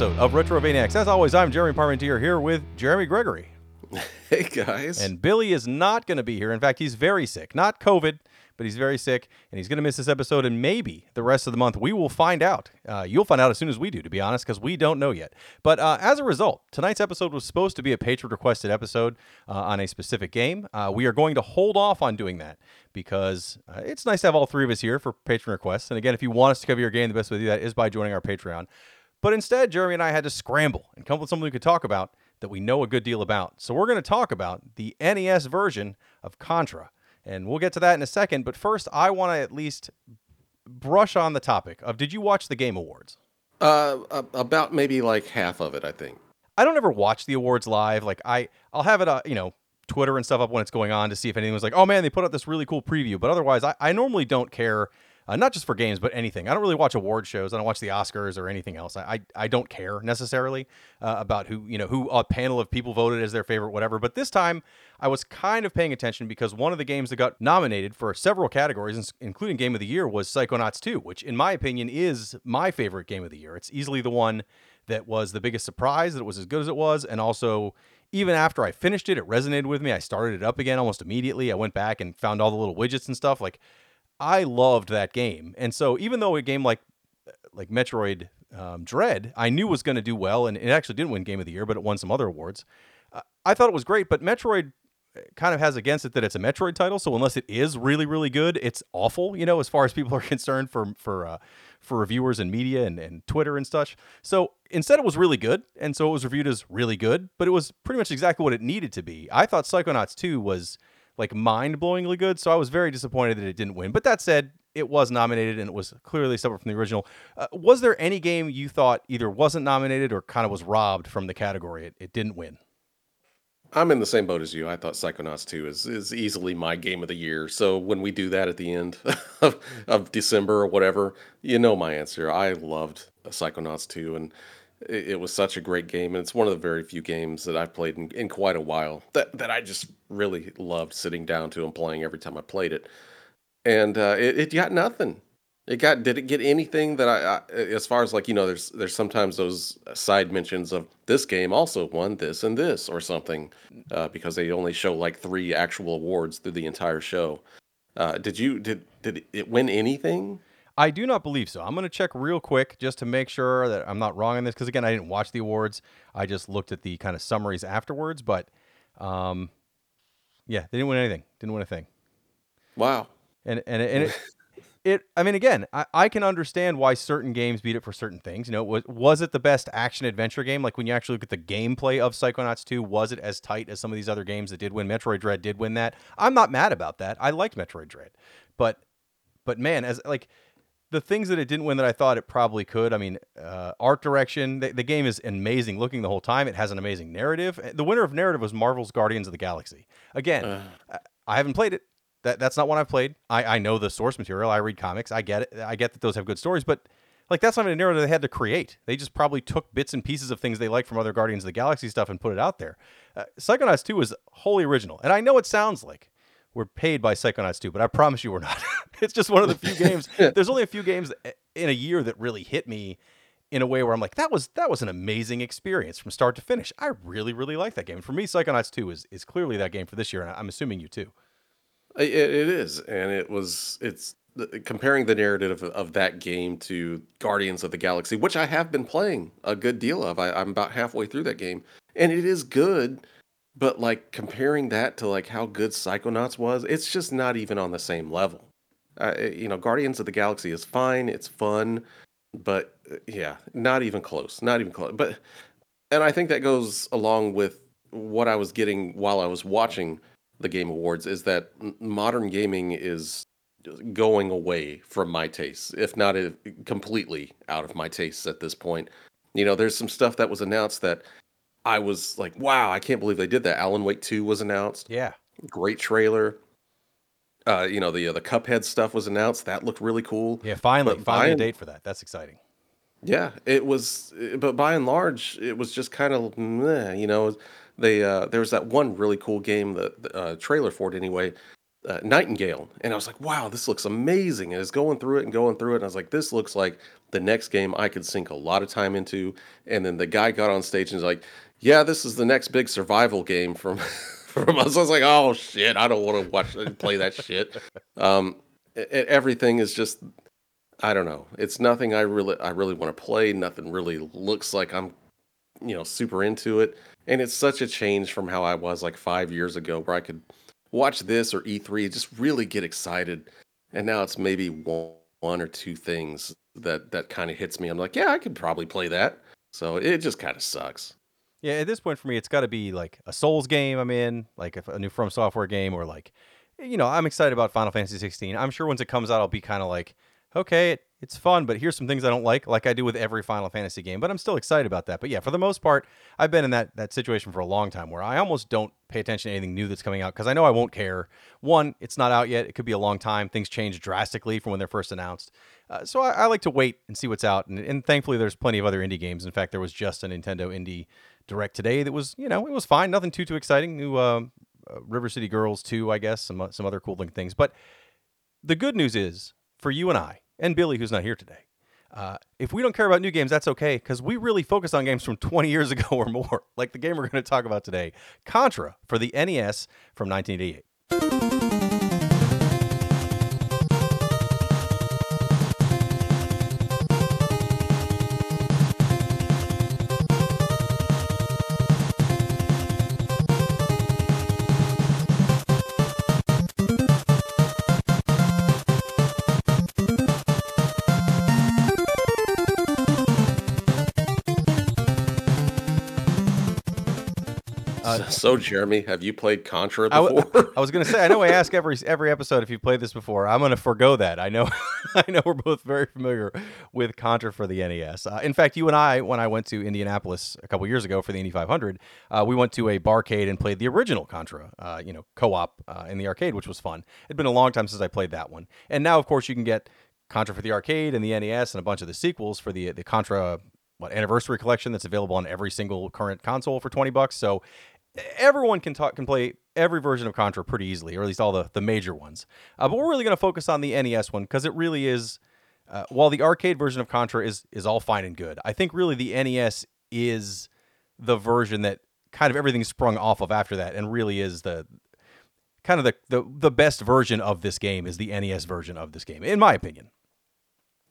episode of Retrovaniacs. As always, I'm Jeremy Parmentier here with Jeremy Gregory. Hey guys. And Billy is not going to be here. In fact, he's very sick. Not COVID, but he's very sick, and he's going to miss this episode and maybe the rest of the month. We will find out. Uh, you'll find out as soon as we do, to be honest, because we don't know yet. But uh, as a result, tonight's episode was supposed to be a patron requested episode uh, on a specific game. Uh, we are going to hold off on doing that because uh, it's nice to have all three of us here for patron requests. And again, if you want us to cover your game, the best way to do that is by joining our Patreon. But instead, Jeremy and I had to scramble and come up with something we could talk about that we know a good deal about. So we're going to talk about the NES version of Contra. And we'll get to that in a second. But first, I want to at least brush on the topic of did you watch the Game Awards? Uh, about maybe like half of it, I think. I don't ever watch the awards live. Like I, I'll have it, uh, you know, Twitter and stuff up when it's going on to see if anything was like, oh man, they put out this really cool preview. But otherwise, I, I normally don't care uh, not just for games, but anything. I don't really watch award shows. I don't watch the Oscars or anything else. I I, I don't care necessarily uh, about who you know who a panel of people voted as their favorite, whatever. But this time, I was kind of paying attention because one of the games that got nominated for several categories, including Game of the Year, was Psychonauts 2, which in my opinion is my favorite game of the year. It's easily the one that was the biggest surprise that it was as good as it was, and also even after I finished it, it resonated with me. I started it up again almost immediately. I went back and found all the little widgets and stuff. Like I loved that game, and so even though a game like like Metroid um, Dread, I knew was going to do well, and it actually didn't win Game of the Year, but it won some other awards. Uh, I thought it was great, but Metroid uh, kind of has against it that it's a Metroid title. So unless it is really, really good, it's awful. You know, as far as people are concerned for for uh, for reviewers and media and, and Twitter and such. So instead, it was really good, and so it was reviewed as really good. But it was pretty much exactly what it needed to be. I thought Psychonauts 2 was like mind-blowingly good. So I was very disappointed that it didn't win. But that said, it was nominated and it was clearly separate from the original. Uh, was there any game you thought either wasn't nominated or kind of was robbed from the category? It, it didn't win. I'm in the same boat as you. I thought Psychonauts 2 is, is easily my game of the year. So when we do that at the end of, of December or whatever, you know my answer. I loved Psychonauts 2 and it, it was such a great game. And it's one of the very few games that I've played in, in quite a while that, that I just really loved sitting down to and playing every time I played it. And uh, it, it got nothing. It got did it get anything that I, I, as far as like you know there's there's sometimes those side mentions of this game also won this and this or something uh, because they only show like three actual awards through the entire show. Uh, did you did did it win anything? I do not believe so. I'm going to check real quick just to make sure that I'm not wrong on this because again I didn't watch the awards. I just looked at the kind of summaries afterwards, but um, yeah, they didn't win anything. Didn't win a thing. Wow. And and and it, it I mean again, I, I can understand why certain games beat it for certain things. You know, was was it the best action adventure game? Like when you actually look at the gameplay of Psychonauts 2, was it as tight as some of these other games that did win? Metroid Dread did win that. I'm not mad about that. I liked Metroid Dread. But but man, as like the things that it didn't win that I thought it probably could. I mean, uh, art direction. The, the, game is amazing looking the whole time. It has an amazing narrative. The winner of narrative was Marvel's Guardians of the Galaxy. Again, uh. I haven't played it. That that's not one I've played. I, I know the source material. I read comics. I get it. I get that those have good stories, but like that's not even a narrative they had to create. They just probably took bits and pieces of things they liked from other Guardians of the Galaxy stuff and put it out there. Uh, Psychonauts 2 is wholly original, and I know it sounds like we're paid by Psychonauts 2, but I promise you we're not. it's just one of the few games. There's only a few games in a year that really hit me in a way where I'm like, that was that was an amazing experience from start to finish. I really, really like that game. And for me, Psychonauts 2 is is clearly that game for this year, and I'm assuming you too. It, it is, and it was. It's comparing the narrative of, of, that game to Guardians of the Galaxy, which I have been playing a good deal of. I, I'm about halfway through that game, and it is good but like comparing that to like how good Psychonauts was, it's just not even on the same level. Uh, you know, Guardians of the Galaxy is fine, it's fun, but uh, yeah, not even close. Not even close. But and I think that goes along with what I was getting while I was watching the Game Awards is that modern gaming is going away from my tastes, if not completely out of my tastes at this point. You know, there's some stuff that was announced that I was like, wow, I can't believe they did that. Alan Wake 2 was announced. Yeah. Great trailer. Uh, you know, the uh, the Cuphead stuff was announced. That looked really cool. Yeah, finally, but finally a date for that. That's exciting. Yeah, it was but by and large, it was just kind of meh, you know, they uh there was that one really cool game that uh trailer for it anyway uh, Nightingale, and I was like, "Wow, this looks amazing!" And it's going through it and going through it, and I was like, "This looks like the next game I could sink a lot of time into." And then the guy got on stage and was like, "Yeah, this is the next big survival game from from us." I was like, "Oh shit, I don't want to watch play that shit." Um, everything is just, I don't know. It's nothing I really I really want to play. Nothing really looks like I'm, you know, super into it. And it's such a change from how I was like five years ago, where I could watch this or E3, just really get excited. And now it's maybe one, one or two things that that kind of hits me. I'm like, yeah, I could probably play that. So it just kind of sucks. Yeah, at this point for me, it's got to be like a Souls game I'm in, like a new From Software game, or like, you know, I'm excited about Final Fantasy 16. I'm sure once it comes out, I'll be kind of like, okay, it, it's fun, but here's some things I don't like, like I do with every Final Fantasy game. But I'm still excited about that. But yeah, for the most part, I've been in that that situation for a long time where I almost don't pay attention to anything new that's coming out because I know I won't care. One, it's not out yet; it could be a long time. Things change drastically from when they're first announced. Uh, so I, I, like to wait and see what's out. And, and thankfully, there's plenty of other indie games. In fact, there was just a Nintendo indie direct today that was, you know, it was fine. Nothing too too exciting. New uh, uh, River City Girls 2, I guess. Some some other cool things. But the good news is for you and I and Billy, who's not here today. Uh, if we don't care about new games, that's okay because we really focus on games from 20 years ago or more, like the game we're going to talk about today, Contra for the NES from 1988. so, Jeremy, have you played Contra before? I, w- I was going to say, I know I ask every every episode if you've played this before. I'm going to forego that. I know, I know we're both very familiar with Contra for the NES. Uh, in fact, you and I, when I went to Indianapolis a couple years ago for the Indy 500, uh, we went to a barcade and played the original Contra, uh, you know, co-op uh, in the arcade, which was fun. It'd been a long time since I played that one, and now, of course, you can get Contra for the arcade and the NES and a bunch of the sequels for the the Contra what anniversary collection that's available on every single current console for 20 bucks. So everyone can talk can play every version of Contra pretty easily, or at least all the the major ones. Uh, but we're really going to focus on the NES one because it really is. Uh, while the arcade version of Contra is is all fine and good, I think really the NES is the version that kind of everything sprung off of after that, and really is the kind of the, the the best version of this game is the NES version of this game, in my opinion.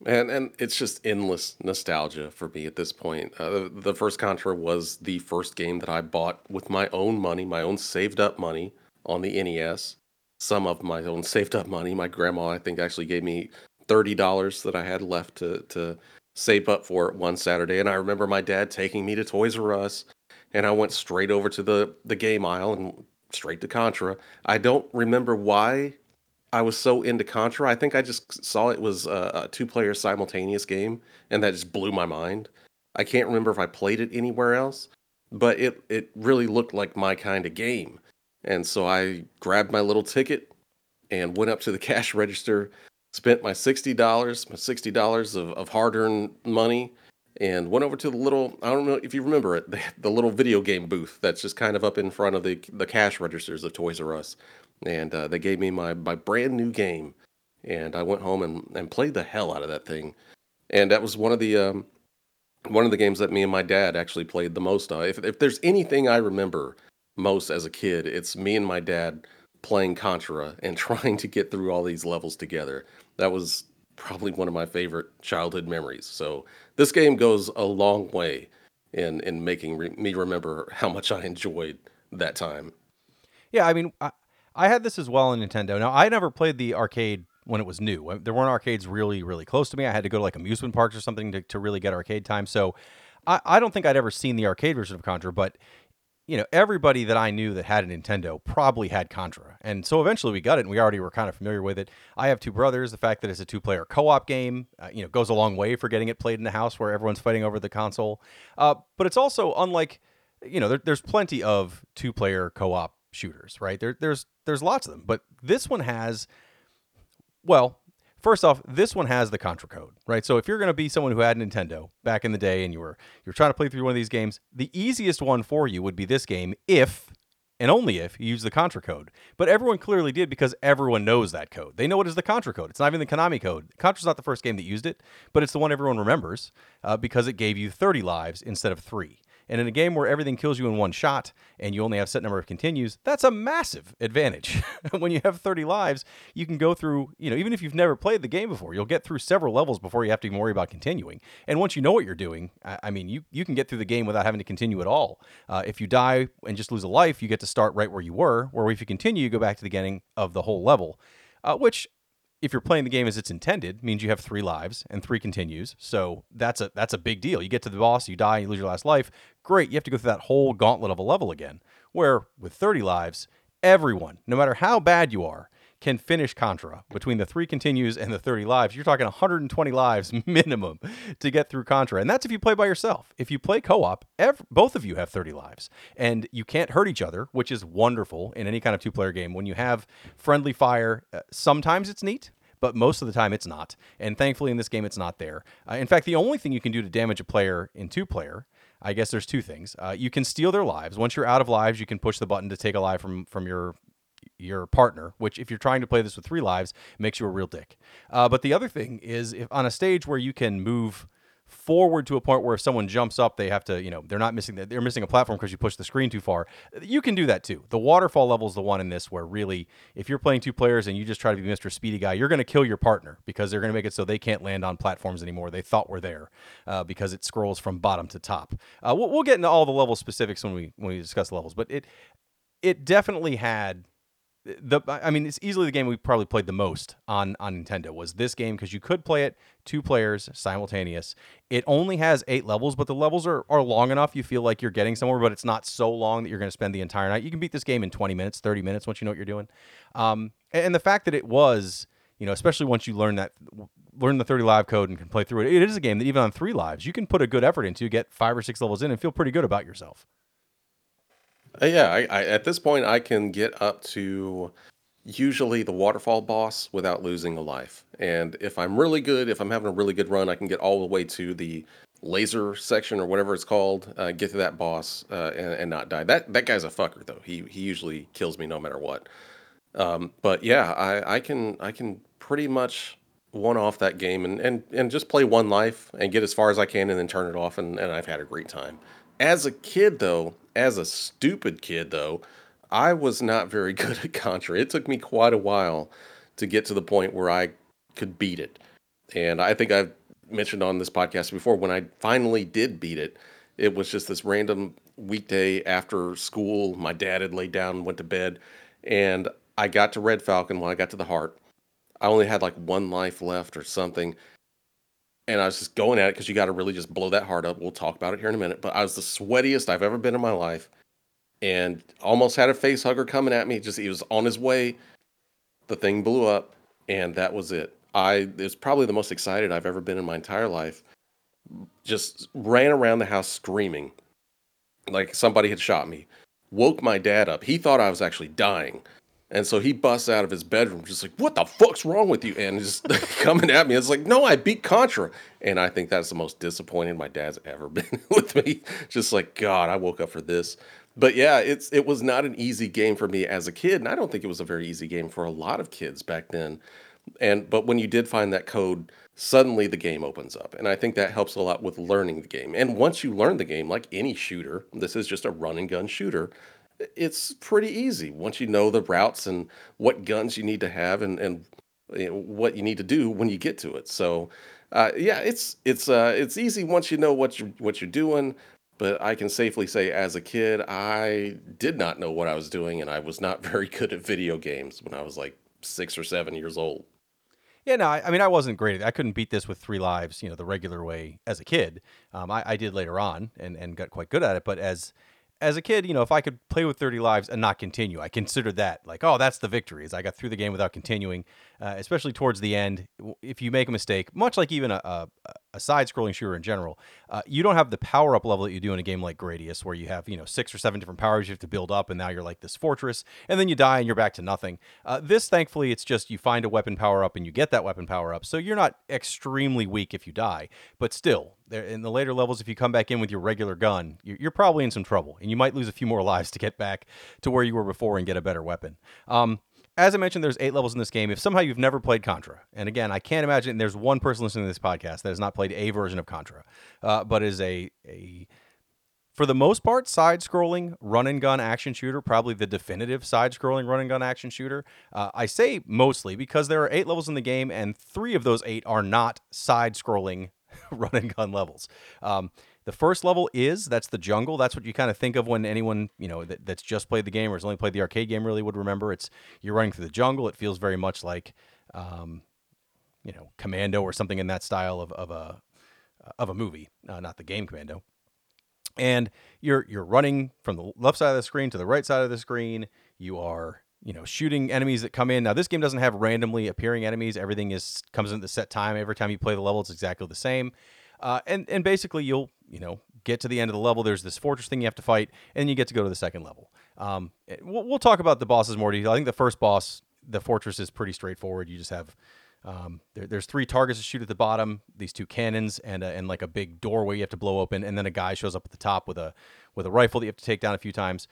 And and it's just endless nostalgia for me at this point. Uh, the first Contra was the first game that I bought with my own money, my own saved up money on the NES. Some of my own saved up money. My grandma, I think, actually gave me thirty dollars that I had left to to save up for it one Saturday. And I remember my dad taking me to Toys R Us, and I went straight over to the the game aisle and straight to Contra. I don't remember why I was so into Contra. I think I just saw it was a, a two player simultaneous game, and that just blew my mind. I can't remember if I played it anywhere else, but it it really looked like my kind of game. And so I grabbed my little ticket and went up to the cash register, spent my sixty dollars, my sixty dollars of, of hard earned money, and went over to the little I don't know if you remember it, the, the little video game booth that's just kind of up in front of the the cash registers of Toys R Us and uh, they gave me my my brand new game, and I went home and, and played the hell out of that thing, and that was one of the um, one of the games that me and my dad actually played the most. Uh, if if there's anything I remember most as a kid, it's me and my dad playing Contra and trying to get through all these levels together. That was probably one of my favorite childhood memories. So this game goes a long way in in making re- me remember how much I enjoyed that time. Yeah, I mean, I, I had this as well in Nintendo. Now, I never played the arcade when it was new. There weren't arcades really, really close to me. I had to go to like amusement parks or something to, to really get arcade time. So I, I don't think I'd ever seen the arcade version of Contra, but you know, everybody that I knew that had a Nintendo probably had Contra. And so eventually we got it and we already were kind of familiar with it. I have two brothers. The fact that it's a two player co op game, uh, you know, goes a long way for getting it played in the house where everyone's fighting over the console. Uh, but it's also unlike, you know, there, there's plenty of two player co op shooters, right? There, there's there's lots of them, but this one has, well, first off, this one has the Contra code, right? So if you're going to be someone who had Nintendo back in the day and you were you're trying to play through one of these games, the easiest one for you would be this game if and only if you use the Contra code. But everyone clearly did because everyone knows that code. They know it is the Contra code. It's not even the Konami code. Contra's not the first game that used it, but it's the one everyone remembers uh, because it gave you 30 lives instead of three. And in a game where everything kills you in one shot and you only have set number of continues, that's a massive advantage. when you have 30 lives, you can go through, you know, even if you've never played the game before, you'll get through several levels before you have to even worry about continuing. And once you know what you're doing, I, mean, you, you can get through the game without having to continue at all. Uh, if you die and just lose a life, you get to start right where you were, where if you continue, you go back to the beginning of the whole level. Uh, which if you're playing the game as it's intended, means you have three lives and three continues. So that's a that's a big deal. You get to the boss, you die, you lose your last life. Great, you have to go through that whole gauntlet of a level again. Where with 30 lives, everyone, no matter how bad you are, can finish Contra between the three continues and the 30 lives. You're talking 120 lives minimum to get through Contra. And that's if you play by yourself. If you play co op, both of you have 30 lives. And you can't hurt each other, which is wonderful in any kind of two player game. When you have friendly fire, uh, sometimes it's neat. But most of the time, it's not. And thankfully, in this game, it's not there. Uh, in fact, the only thing you can do to damage a player in two player I guess there's two things. Uh, you can steal their lives. Once you're out of lives, you can push the button to take a life from from your your partner, which if you're trying to play this with three lives, makes you a real dick. Uh, but the other thing is, if on a stage where you can move forward to a point where if someone jumps up, they have to, you know, they're not missing that they're missing a platform because you push the screen too far. You can do that too. The waterfall level is the one in this where really, if you're playing two players and you just try to be Mr. Speedy Guy, you're going to kill your partner because they're going to make it so they can't land on platforms anymore. They thought were there uh, because it scrolls from bottom to top. Uh, we'll, we'll get into all the level specifics when we when we discuss levels, but it it definitely had the I mean, it's easily the game we probably played the most on on Nintendo was this game because you could play it two players simultaneous. It only has eight levels, but the levels are, are long enough you feel like you're getting somewhere, but it's not so long that you're going to spend the entire night. You can beat this game in 20 minutes, 30 minutes once you know what you're doing. Um, and the fact that it was, you know, especially once you learn that learn the 30 live code and can play through it, it is a game that even on three lives you can put a good effort into, get five or six levels in, and feel pretty good about yourself. Uh, yeah, I, I, at this point, I can get up to usually the waterfall boss without losing a life. And if I'm really good, if I'm having a really good run, I can get all the way to the laser section or whatever it's called, uh, get to that boss uh, and, and, not die. That that guy's a fucker though. He he usually kills me no matter what. Um, but yeah, I, I can I can pretty much one off that game and, and and just play one life and get as far as I can and then turn it off and, and I've had a great time. As a kid though, as a stupid kid, though, I was not very good at Contra. It took me quite a while to get to the point where I could beat it. And I think I've mentioned on this podcast before when I finally did beat it, it was just this random weekday after school. My dad had laid down and went to bed. And I got to Red Falcon when I got to the heart. I only had like one life left or something and I was just going at it because you got to really just blow that heart up. We'll talk about it here in a minute. But I was the sweatiest I've ever been in my life, and almost had a face hugger coming at me. Just he was on his way. The thing blew up, and that was it. I it was probably the most excited I've ever been in my entire life. Just ran around the house screaming, like somebody had shot me. Woke my dad up. He thought I was actually dying. And so he busts out of his bedroom, just like, "What the fuck's wrong with you?" And just coming at me. It's like, "No, I beat Contra." And I think that's the most disappointed my dad's ever been with me. Just like, God, I woke up for this. But yeah, it's it was not an easy game for me as a kid, and I don't think it was a very easy game for a lot of kids back then. And but when you did find that code, suddenly the game opens up, and I think that helps a lot with learning the game. And once you learn the game, like any shooter, this is just a run and gun shooter it's pretty easy once you know the routes and what guns you need to have and and you know, what you need to do when you get to it. So, uh, yeah, it's it's uh, it's easy once you know what you what you're doing. But I can safely say, as a kid, I did not know what I was doing, and I was not very good at video games when I was like six or seven years old. Yeah, no, I, I mean, I wasn't great. I couldn't beat this with three lives, you know, the regular way as a kid. Um, I, I did later on and, and got quite good at it. But as as a kid, you know, if I could play with 30 lives and not continue, I considered that like, oh, that's the victory. Is I got through the game without continuing, uh, especially towards the end. If you make a mistake, much like even a, a, a side-scrolling shooter in general, uh, you don't have the power-up level that you do in a game like Gradius, where you have you know six or seven different powers you have to build up, and now you're like this fortress, and then you die and you're back to nothing. Uh, this, thankfully, it's just you find a weapon power-up and you get that weapon power-up, so you're not extremely weak if you die, but still, in the later levels, if you come back in with your regular gun, you're, probably in some trouble, and you might lose a few more lives to get back to where you were before and get a better weapon. Um, as I mentioned, there's eight levels in this game. If somehow you've never played Contra, and again, I can't imagine there's one person listening to this podcast that has not played a version of Contra, uh, but is a a for the most part side-scrolling run and gun action shooter, probably the definitive side-scrolling run and gun action shooter. Uh, I say mostly because there are eight levels in the game, and three of those eight are not side-scrolling run and gun levels. Um, the first level is that's the jungle. That's what you kind of think of when anyone you know that, that's just played the game or has only played the arcade game really would remember. It's you're running through the jungle. It feels very much like, um, you know, Commando or something in that style of, of a of a movie, uh, not the game Commando. And you're you're running from the left side of the screen to the right side of the screen. You are you know shooting enemies that come in. Now this game doesn't have randomly appearing enemies. Everything is comes in the set time. Every time you play the level, it's exactly the same. Uh, and and basically you'll you know get to the end of the level. There's this fortress thing you have to fight, and you get to go to the second level. Um, eh, we'll, we'll talk about the bosses more detail. I think the first boss, the fortress, is pretty straightforward. You just have um, there, there's three targets to shoot at the bottom, these two cannons, and and like a big doorway you have to blow open, and then a guy shows up at the top with a with a rifle that you have to take down a few times.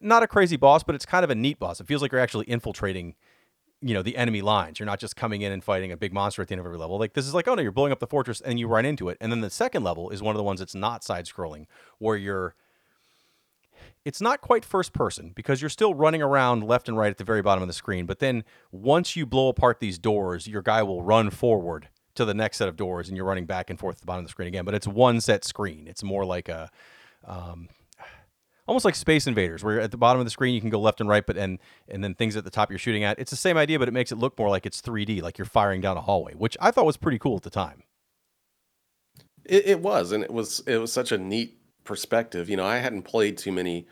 Not a crazy boss, but it's kind of a neat boss. It feels like you're actually infiltrating you know the enemy lines. You're not just coming in and fighting a big monster at the end of every level. Like this is like oh no, you're blowing up the fortress and you run into it. And then the second level is one of the ones that's not side scrolling, where you're it's not quite first person because you're still running around left and right at the very bottom of the screen. But then once you blow apart these doors, your guy will run forward to the next set of doors, and you're running back and forth at the bottom of the screen again. But it's one set screen. It's more like a um, almost like Space Invaders, where at the bottom of the screen you can go left and right, but and and then things at the top you're shooting at. It's the same idea, but it makes it look more like it's 3D, like you're firing down a hallway, which I thought was pretty cool at the time. It, it was, and it was it was such a neat perspective. You know, I hadn't played too many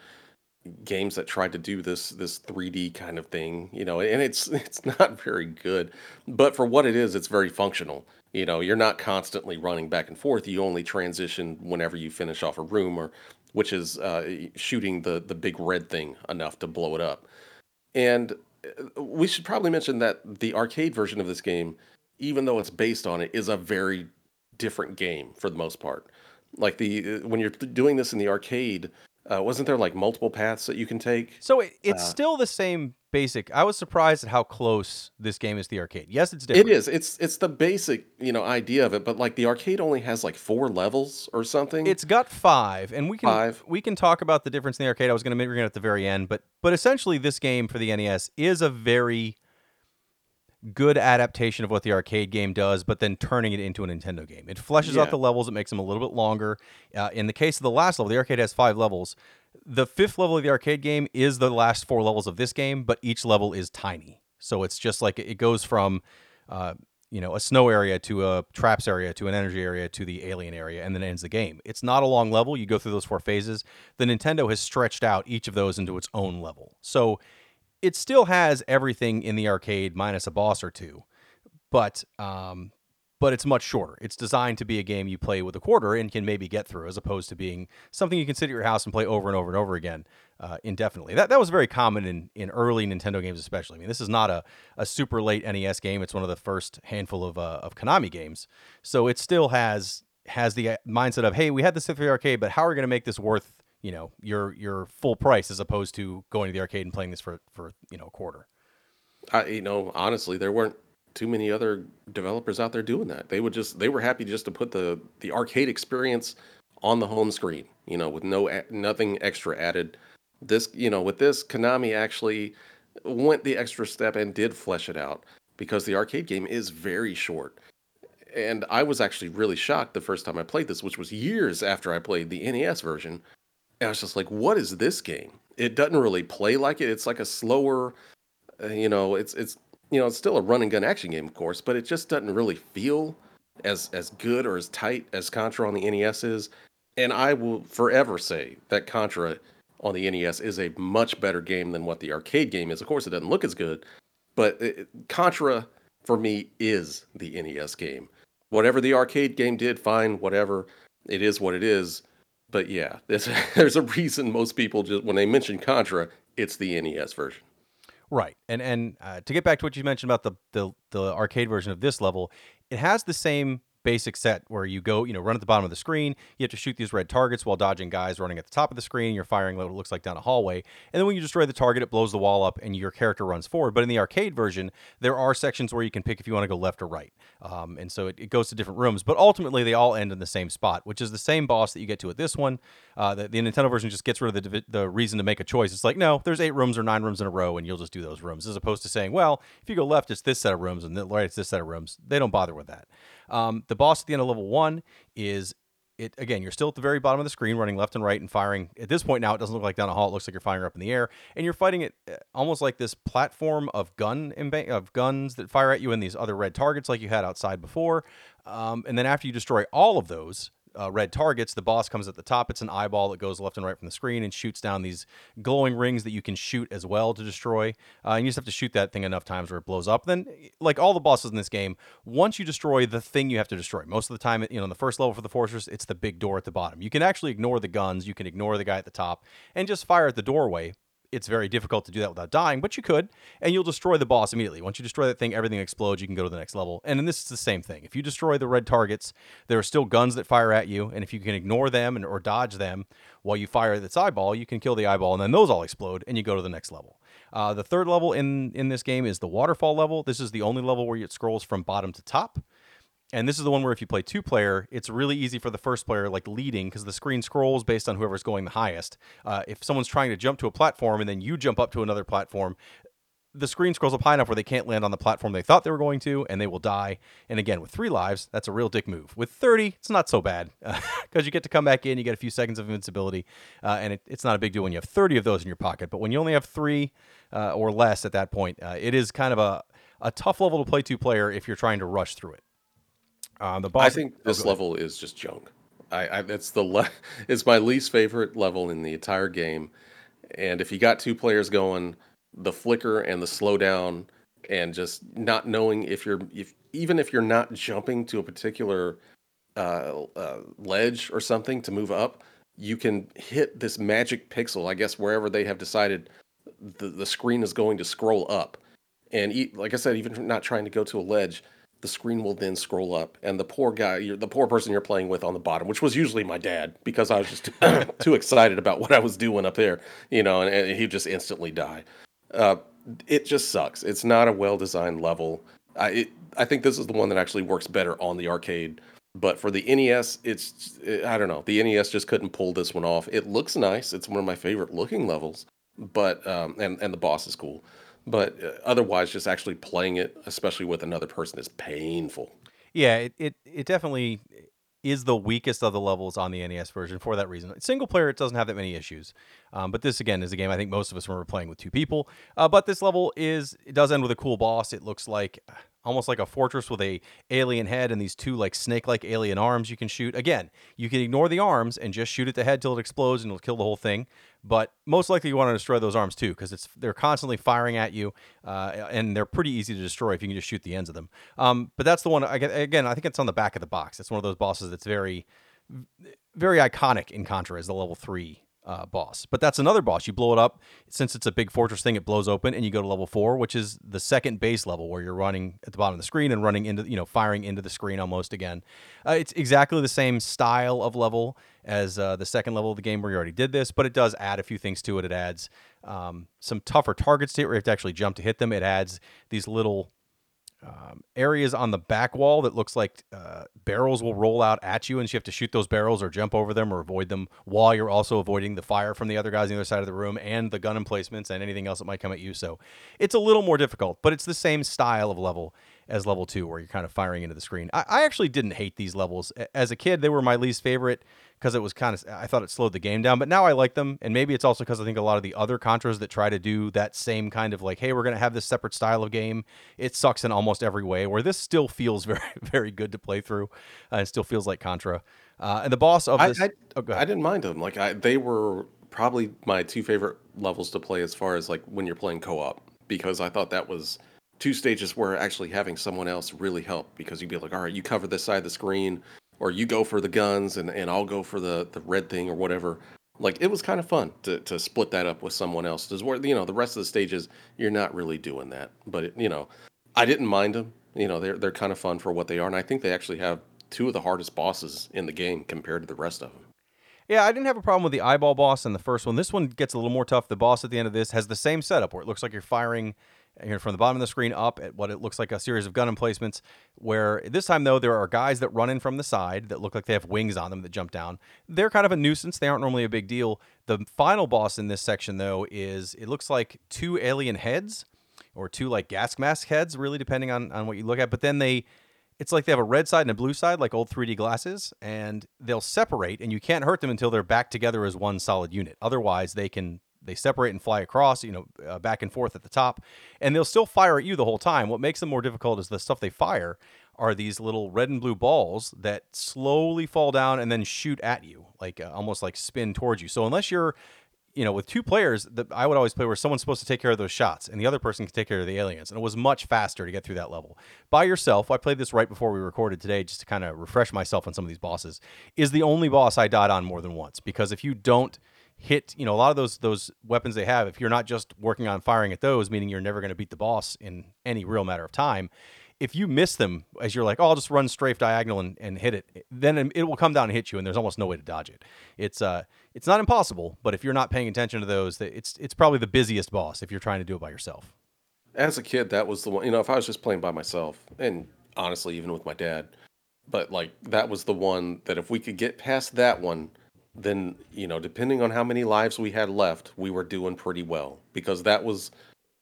games that tried to do this this 3D kind of thing, you know, and it's it's not very good. But for what it is, it's very functional. You know, you're not constantly running back and forth. You only transition whenever you finish off a room or which is uh, shooting the the big red thing enough to blow it up. And uh, we should probably mention that the arcade version of this game, even though it's based on it, is a very different game for the most part. Like the uh, when you're doing this in the arcade, uh, wasn't there like multiple paths that you can take? So it, it's uh, still the same basic. I was surprised at how close this game is to the arcade. Yes, it's different. It is. It's it's the basic you know idea of it, but like the arcade only has like four levels or something. It's got five, and we can five. we can talk about the difference in the arcade. I was going to bring it at the very end, but but essentially, this game for the NES is a very good adaptation of what the arcade game does, but then turning it into a Nintendo game. It fleshes yeah. out the levels, it makes them a little bit longer. Uh, in the case of the last level, the arcade has five levels. The fifth level of the arcade game is the last four levels of this game, but each level is tiny. So it's just like it goes from, uh, you know, a snow area to a traps area to an energy area to the alien area, and then ends the game. It's not a long level. You go through those four phases. The Nintendo has stretched out each of those into its own level. So it still has everything in the arcade minus a boss or two, but um, but it's much shorter. It's designed to be a game you play with a quarter and can maybe get through, as opposed to being something you can sit at your house and play over and over and over again uh, indefinitely. That that was very common in, in early Nintendo games, especially. I mean, this is not a, a super late NES game. It's one of the first handful of uh, of Konami games, so it still has has the uh, mindset of, hey, we had this at the arcade, but how are we going to make this worth you know your your full price as opposed to going to the arcade and playing this for for you know a quarter. I you know honestly there weren't too many other developers out there doing that. They would just they were happy just to put the the arcade experience on the home screen, you know, with no nothing extra added. This, you know, with this Konami actually went the extra step and did flesh it out because the arcade game is very short. And I was actually really shocked the first time I played this, which was years after I played the NES version, and I was just like, what is this game? It doesn't really play like it. It's like a slower, uh, you know, it's it's you know, it's still a run and gun action game, of course, but it just doesn't really feel as as good or as tight as Contra on the NES is. And I will forever say that Contra on the NES is a much better game than what the arcade game is. Of course, it doesn't look as good, but it, Contra for me is the NES game. whatever the arcade game did, fine, whatever. It is what it is. But yeah, there's, there's a reason most people just when they mention Contra, it's the NES version. Right, and and uh, to get back to what you mentioned about the, the the arcade version of this level, it has the same basic set where you go, you know, run at the bottom of the screen. You have to shoot these red targets while dodging guys running at the top of the screen. You're firing what looks like down a hallway. And then when you destroy the target, it blows the wall up and your character runs forward. But in the arcade version, there are sections where you can pick if you want to go left or right. Um, and so it, it, goes to different rooms. But ultimately, they all end in the same spot, which is the same boss that you get to at this one. Uh, the, the, Nintendo version just gets rid of the, the reason to make a choice. It's like, no, there's eight rooms or nine rooms in a row, and you'll just do those rooms, as opposed to saying, well, if you go left, it's this set of rooms, and right, it's this set of rooms. They don't bother with that. Um, the boss at the end of level one is it again. You're still at the very bottom of the screen, running left and right and firing. At this point now, it doesn't look like down a hall. It looks like you're firing up in the air, and you're fighting it uh, almost like this platform of gun of guns that fire at you and these other red targets like you had outside before. Um, and then after you destroy all of those, uh, red targets, the boss comes at the top. It's an eyeball that goes left and right from the screen and shoots down these glowing rings that you can shoot as well to destroy. Uh, and you just have to shoot that thing enough times where it blows up. Then, like all the bosses in this game, once you destroy the thing you have to destroy, most of the time, you know, in the first level for the fortress, it's the big door at the bottom. You can actually ignore the guns, you can ignore the guy at the top, and just fire at the doorway it's very difficult to do that without dying, but you could, and you'll destroy the boss immediately. Once you destroy that thing, everything explodes. You can go to the next level. And in this, is the same thing. If you destroy the red targets, there are still guns that fire at you, and if you can ignore them and, or dodge them while you fire at its eyeball, you can kill the eyeball, and then those all explode, and you go to the next level. Uh, the third level in in this game is the waterfall level. This is the only level where it scrolls from bottom to top. And this is the one where if you play two player, it's really easy for the first player, like leading, because the screen scrolls based on whoever's going the highest. Uh, if someone's trying to jump to a platform and then you jump up to another platform, the screen scrolls up high enough where they can't land on the platform they thought they were going to, and they will die. And again, with three lives, that's a real dick move. With 30, it's not so bad because uh, you get to come back in, you get a few seconds of invincibility, uh, and it, it's not a big deal when you have 30 of those in your pocket. But when you only have three uh, or less at that point, uh, it is kind of a, a tough level to play two player if you're trying to rush through it. Uh, the. I think oh, this level is just junk. I, I it's the le- it's my least favorite level in the entire game. And if you got two players going, the flicker and the slowdown, and just not knowing if you're if even if you're not jumping to a particular uh, uh, ledge or something to move up, you can hit this magic pixel. I guess wherever they have decided the the screen is going to scroll up, and like I said, even not trying to go to a ledge, the screen will then scroll up, and the poor guy, the poor person you're playing with on the bottom, which was usually my dad, because I was just too, excited about what I was doing up there, you know, and, and he'd just instantly die. Uh, it just sucks. It's not a well designed level. I it, I think this is the one that actually works better on the arcade. But for the NES, it's it, I don't know. The NES just couldn't pull this one off. It looks nice. It's one of my favorite looking levels, but um, and and the boss is cool but uh, otherwise just actually playing it especially with another person is painful. Yeah it, it, it definitely is the weakest of the levels on the nes version for that reason. Single player it doesn't have that many issues. Um, but this again is a game i think most of us remember playing with two people. Uh, but this level is it does end with a cool boss. It looks like almost like a fortress with a alien head and these two like snake like alien arms you can shoot. Again you can ignore the arms and just shoot at the head till it explodes and it'll kill the whole thing but most likely you want to destroy those arms too because it's they're constantly firing at you uh, and they're pretty easy to destroy if you can just shoot the ends of them. Um, but that's the one again i think it's on the back of the box. It's one of those bosses that's very very iconic in contra as the level 3 uh, boss. But that's another boss. You blow it up. Since it's a big fortress thing, it blows open, and you go to level four, which is the second base level where you're running at the bottom of the screen and running into, you know, firing into the screen almost again. Uh, it's exactly the same style of level as uh, the second level of the game where you already did this, but it does add a few things to it. It adds um, some tougher targets to it where you have to actually jump to hit them. It adds these little um, areas on the back wall that looks like uh, barrels will roll out at you, and you have to shoot those barrels or jump over them or avoid them while you're also avoiding the fire from the other guys on the other side of the room and the gun emplacements and anything else that might come at you. So it's a little more difficult, but it's the same style of level as level two, where you're kind of firing into the screen. I, I actually didn't hate these levels as a kid; they were my least favorite because it was kind of I thought it slowed the game down. But now I like them, and maybe it's also because I think a lot of the other Contras that try to do that same kind of like, hey, we're gonna have this separate style of game. It sucks in almost every way. Where this still feels very very good to play through, uh, and still feels like Contra. Uh, and the boss of this, I, I, oh, I didn't mind them. Like I, they were probably my two favorite levels to play as far as like when you're playing co-op because I thought that was two stages where actually having someone else really helped because you'd be like, all right, you cover this side of the screen, or you go for the guns, and, and I'll go for the the red thing or whatever. Like it was kind of fun to to split that up with someone else. There's where you know the rest of the stages you're not really doing that, but it, you know, I didn't mind them. You know, they're they're kind of fun for what they are, and I think they actually have two of the hardest bosses in the game compared to the rest of them. Yeah, I didn't have a problem with the eyeball boss in the first one. This one gets a little more tough. The boss at the end of this has the same setup where it looks like you're firing you from the bottom of the screen up at what it looks like a series of gun emplacements. Where this time though, there are guys that run in from the side that look like they have wings on them that jump down. They're kind of a nuisance. They aren't normally a big deal. The final boss in this section though is it looks like two alien heads or two like gas mask heads, really depending on on what you look at. But then they it's like they have a red side and a blue side, like old 3D glasses, and they'll separate, and you can't hurt them until they're back together as one solid unit. Otherwise, they can they separate and fly across, you know, uh, back and forth at the top, and they'll still fire at you the whole time. What makes them more difficult is the stuff they fire are these little red and blue balls that slowly fall down and then shoot at you, like uh, almost like spin towards you. So unless you're you know, with two players, the, I would always play where someone's supposed to take care of those shots and the other person can take care of the aliens. And it was much faster to get through that level. By yourself, I played this right before we recorded today just to kind of refresh myself on some of these bosses, is the only boss I died on more than once. Because if you don't hit, you know, a lot of those those weapons they have, if you're not just working on firing at those, meaning you're never going to beat the boss in any real matter of time, if you miss them as you're like, oh, I'll just run strafe diagonal and, and hit it, then it will come down and hit you, and there's almost no way to dodge it. It's uh, it's not impossible, but if you're not paying attention to those, that it's it's probably the busiest boss if you're trying to do it by yourself. As a kid, that was the one. You know, if I was just playing by myself, and honestly, even with my dad, but like that was the one that if we could get past that one, then you know, depending on how many lives we had left, we were doing pretty well because that was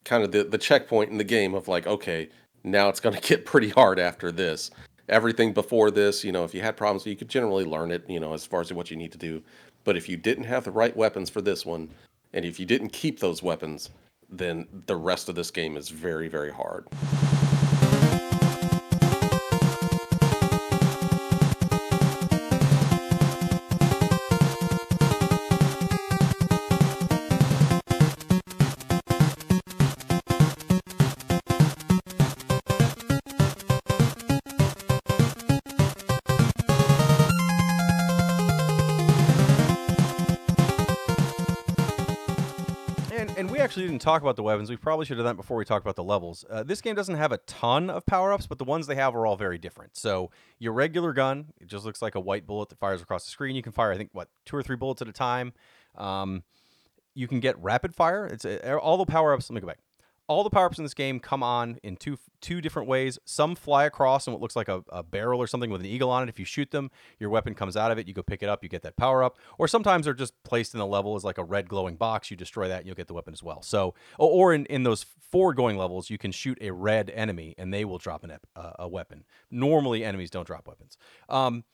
kind of the the checkpoint in the game of like, okay, now it's going to get pretty hard after this. Everything before this, you know, if you had problems, you could generally learn it, you know, as far as what you need to do. But if you didn't have the right weapons for this one, and if you didn't keep those weapons, then the rest of this game is very, very hard. Talk about the weapons. We probably should have done that before we talked about the levels. Uh, this game doesn't have a ton of power ups, but the ones they have are all very different. So your regular gun, it just looks like a white bullet that fires across the screen. You can fire, I think, what two or three bullets at a time. Um, you can get rapid fire. It's uh, all the power ups. Let me go back all the power ups in this game come on in two two different ways. Some fly across in what looks like a, a, barrel or something with an eagle on it. If you shoot them, your weapon comes out of it. You go pick it up, you get that power up. Or sometimes they're just placed in the level as like a red glowing box. You destroy that, and you'll get the weapon as well. So, or in, in those forward going levels, you can shoot a red enemy, and they will drop an, uh, a weapon. Normally, enemies don't drop weapons. Um,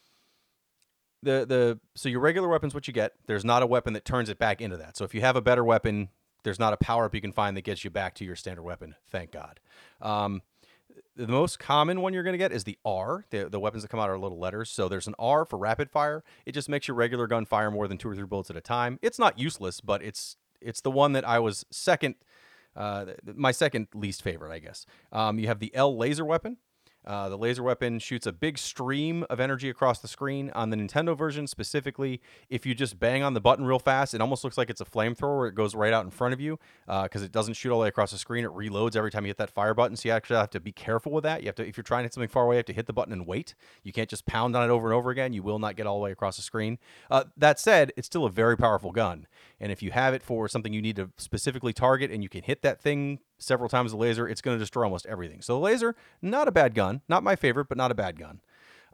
the the so your regular weapon's what you get. There's not a weapon that turns it back into that. So if you have a better weapon, there's not a power up you can find that gets you back to your standard weapon. Thank God. Um, the most common one you're going to get is the R. The, the weapons that come out are little letters. So there's an R for rapid fire. It just makes your regular gun fire more than two or three bullets at a time. It's not useless, but it's it's the one that I was second, uh, my second least favorite, I guess. Um, you have the L laser weapon. Uh, the laser weapon shoots a big stream of energy across the screen. On the Nintendo version specifically, if you just bang on the button real fast, it almost looks like it's a flamethrower. It goes right out in front of you because uh, it doesn't shoot all the way across the screen. It reloads every time you hit that fire button. So you actually have to be careful with that. You have to, if you're trying to hit something far away, you have to hit the button and wait. You can't just pound on it over and over again. You will not get all the way across the screen. Uh, that said, it's still a very powerful gun. And if you have it for something you need to specifically target and you can hit that thing several times the laser, it's going to destroy almost everything. So the laser, not a bad gun, not my favorite, but not a bad gun.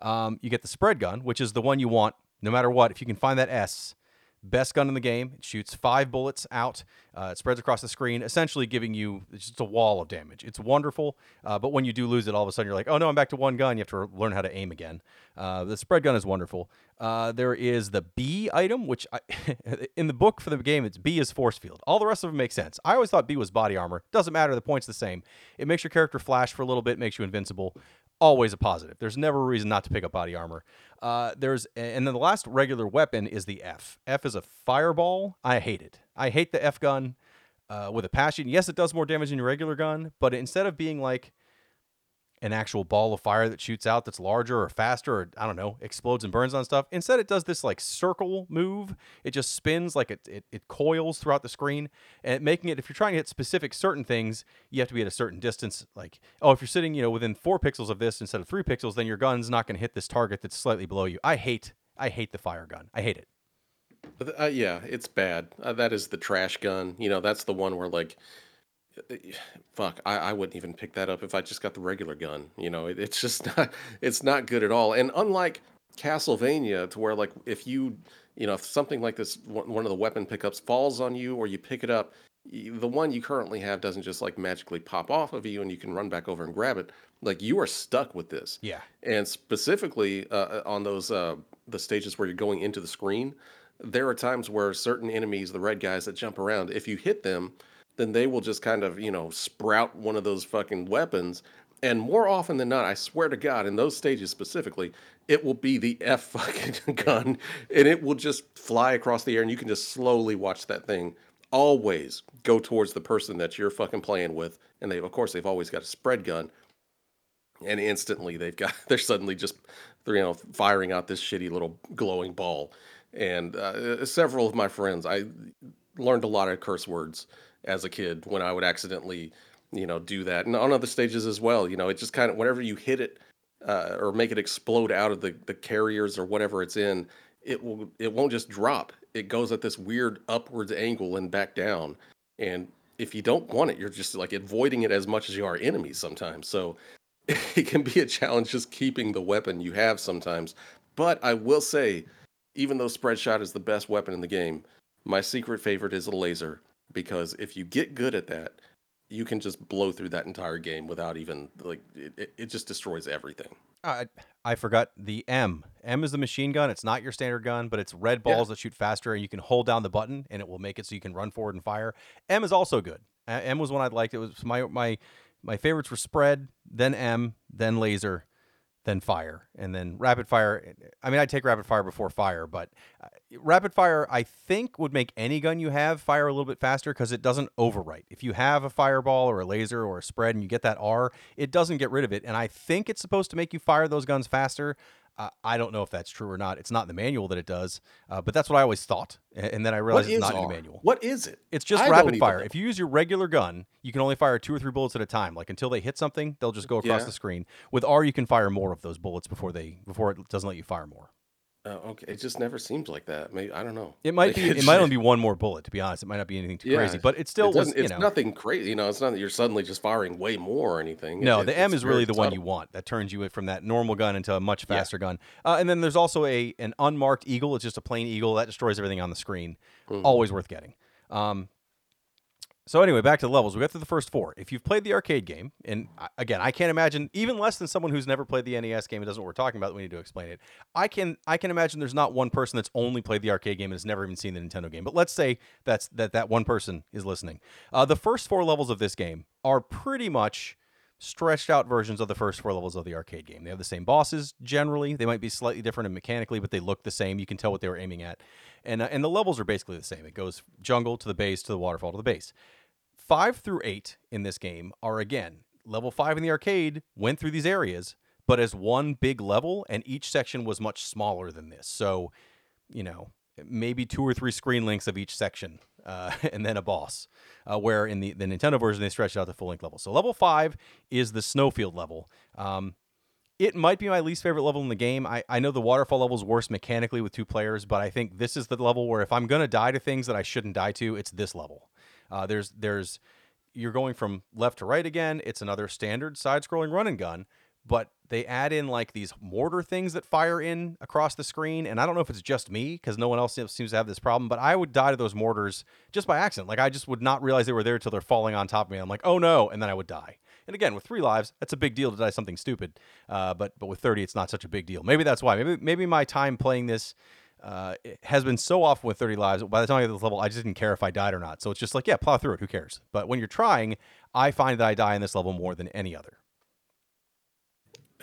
Um, you get the spread gun, which is the one you want no matter what. If you can find that S, Best gun in the game. It shoots five bullets out. Uh, it spreads across the screen, essentially giving you just a wall of damage. It's wonderful, uh, but when you do lose it, all of a sudden you're like, oh no, I'm back to one gun. You have to learn how to aim again. Uh, the spread gun is wonderful. Uh, there is the B item, which I, in the book for the game, it's B is force field. All the rest of them make sense. I always thought B was body armor. Doesn't matter. The point's the same. It makes your character flash for a little bit, makes you invincible always a positive. There's never a reason not to pick up body armor. Uh, there's and then the last regular weapon is the F. F is a fireball. I hate it. I hate the F gun. uh, with a passion. Yes, it does more damage than your regular gun, but instead of being like an actual ball of fire that shoots out that's larger or faster or I don't know, explodes and burns on stuff. Instead, it does this like circle move. It just spins like it, it, it coils throughout the screen and making it, if you're trying to hit specific certain things, you have to be at a certain distance. Like, oh, if you're sitting, you know, within four pixels of this instead of three pixels, then your gun's not going to hit this target that's slightly below you. I hate, I hate the fire gun. I hate it. Uh, yeah, it's bad. Uh, that is the trash gun. You know, that's the one where like fuck I, I wouldn't even pick that up if i just got the regular gun you know? It, it's just not it's not good at all. And unlike castlevania to where like if you you know if something like this one of the weapon pickups falls on you or you pick it up the one you currently have doesn't just like magically pop off of you and you can run back over and grab it. Like you are stuck with this. Yeah. And specifically uh, uh on those uh the stages where you're going into the screen there are times where certain enemies the red guys that jump around if you hit them then they will just kind of, you know, sprout one of those fucking weapons. And more often than not, I swear to God, in those stages specifically, it will be the F fucking gun and it will just fly across the air and you can just slowly watch that thing always go towards the person that you're fucking playing with. And they, of course, they've always got a spread gun. And instantly they've got, they're suddenly just, you know, firing out this shitty little glowing ball. And uh, several of my friends, I learned a lot of curse words as a kid when I would accidentally, you know, do that. And on other stages as well, you know, it just kind of whenever you hit it uh, or make it explode out of the the carriers or whatever it's in, it will it won't just drop. It goes at this weird upwards angle and back down. And if you don't want it, you're just like avoiding it as much as you are enemies sometimes. So it can be a challenge just keeping the weapon you have sometimes. But I will say, even though spread shot is the best weapon in the game, my secret favorite is a laser because if you get good at that, you can just blow through that entire game without even like it, it just destroys everything. I I forgot the M. M is the machine gun. It's not your standard gun, but it's red balls yeah. that shoot faster, and you can hold down the button, and it will make it so you can run forward and fire. M is also good. M was one I liked. It was my my my favorites were spread, then M, then laser, then fire, and then rapid fire. I mean, I'd take rapid fire before fire, but uh, rapid fire I think would make any gun you have fire a little bit faster because it doesn't overwrite. If you have a fireball or a laser or a spread and you get that R, it doesn't get rid of it, and I think it's supposed to make you fire those guns faster. Uh, I don't know if that's true or not. It's not in the manual that it does, uh, but that's what I always thought. And then I realized it's not R? in the manual. What is it? It's just I rapid fire. If you use your regular gun, you can only fire two or three bullets at a time. Like until they hit something, they'll just go across yeah. the screen. With R, you can fire more of those bullets before they before it doesn't let you fire more. Oh, okay. It just never seems like that. Maybe I don't know. It might be. It might only be one more bullet. To be honest, it might not be anything too yeah, crazy. But it still it was. It's know, nothing crazy. You know, it's not that you're suddenly just firing way more or anything. No, it, the M is really the subtle. one you want. That turns you from that normal gun into a much faster yeah. gun. Uh, and then there's also a an unmarked eagle. It's just a plain eagle that destroys everything on the screen. Mm-hmm. Always worth getting. Um, so anyway, back to the levels. We got through the first four. If you've played the arcade game, and again, I can't imagine even less than someone who's never played the NES game and doesn't what we're talking about. We need to explain it. I can I can imagine there's not one person that's only played the arcade game and has never even seen the Nintendo game. But let's say that's that that one person is listening. Uh, the first four levels of this game are pretty much stretched out versions of the first four levels of the arcade game. They have the same bosses generally. They might be slightly different and mechanically, but they look the same. You can tell what they were aiming at, and uh, and the levels are basically the same. It goes jungle to the base to the waterfall to the base. Five through eight in this game are again level five in the arcade went through these areas, but as one big level, and each section was much smaller than this. So, you know, maybe two or three screen links of each section, uh, and then a boss. Uh, where in the, the Nintendo version they stretched out to full length level. So level five is the snowfield level. Um, it might be my least favorite level in the game. I, I know the waterfall level is worse mechanically with two players, but I think this is the level where if I'm gonna die to things that I shouldn't die to, it's this level. Uh, there's there's you're going from left to right again. It's another standard side-scrolling run and gun, but they add in like these mortar things that fire in across the screen. And I don't know if it's just me because no one else seems to have this problem, but I would die to those mortars just by accident. Like I just would not realize they were there until they're falling on top of me. I'm like, oh no, and then I would die. And again, with three lives, that's a big deal to die something stupid. Uh, but but with 30, it's not such a big deal. Maybe that's why. Maybe maybe my time playing this uh, has been so often with 30 lives. By the time I get to this level, I just didn't care if I died or not. So it's just like, yeah, plow through it. Who cares? But when you're trying, I find that I die in this level more than any other.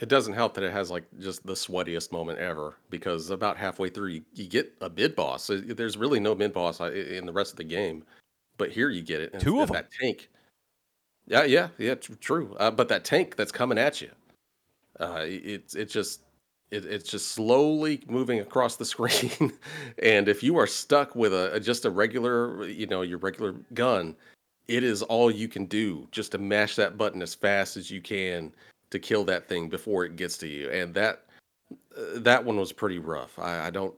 It doesn't help that it has like just the sweatiest moment ever because about halfway through, you, you get a mid boss. There's really no mid boss uh, in the rest of the game, but here you get it. And, Two of and that tank. Yeah, yeah, yeah, tr- true. Uh, but that tank that's coming at you, uh, it it just it, it's just slowly moving across the screen. and if you are stuck with a, a just a regular, you know, your regular gun, it is all you can do just to mash that button as fast as you can to kill that thing before it gets to you. And that uh, that one was pretty rough. I, I don't.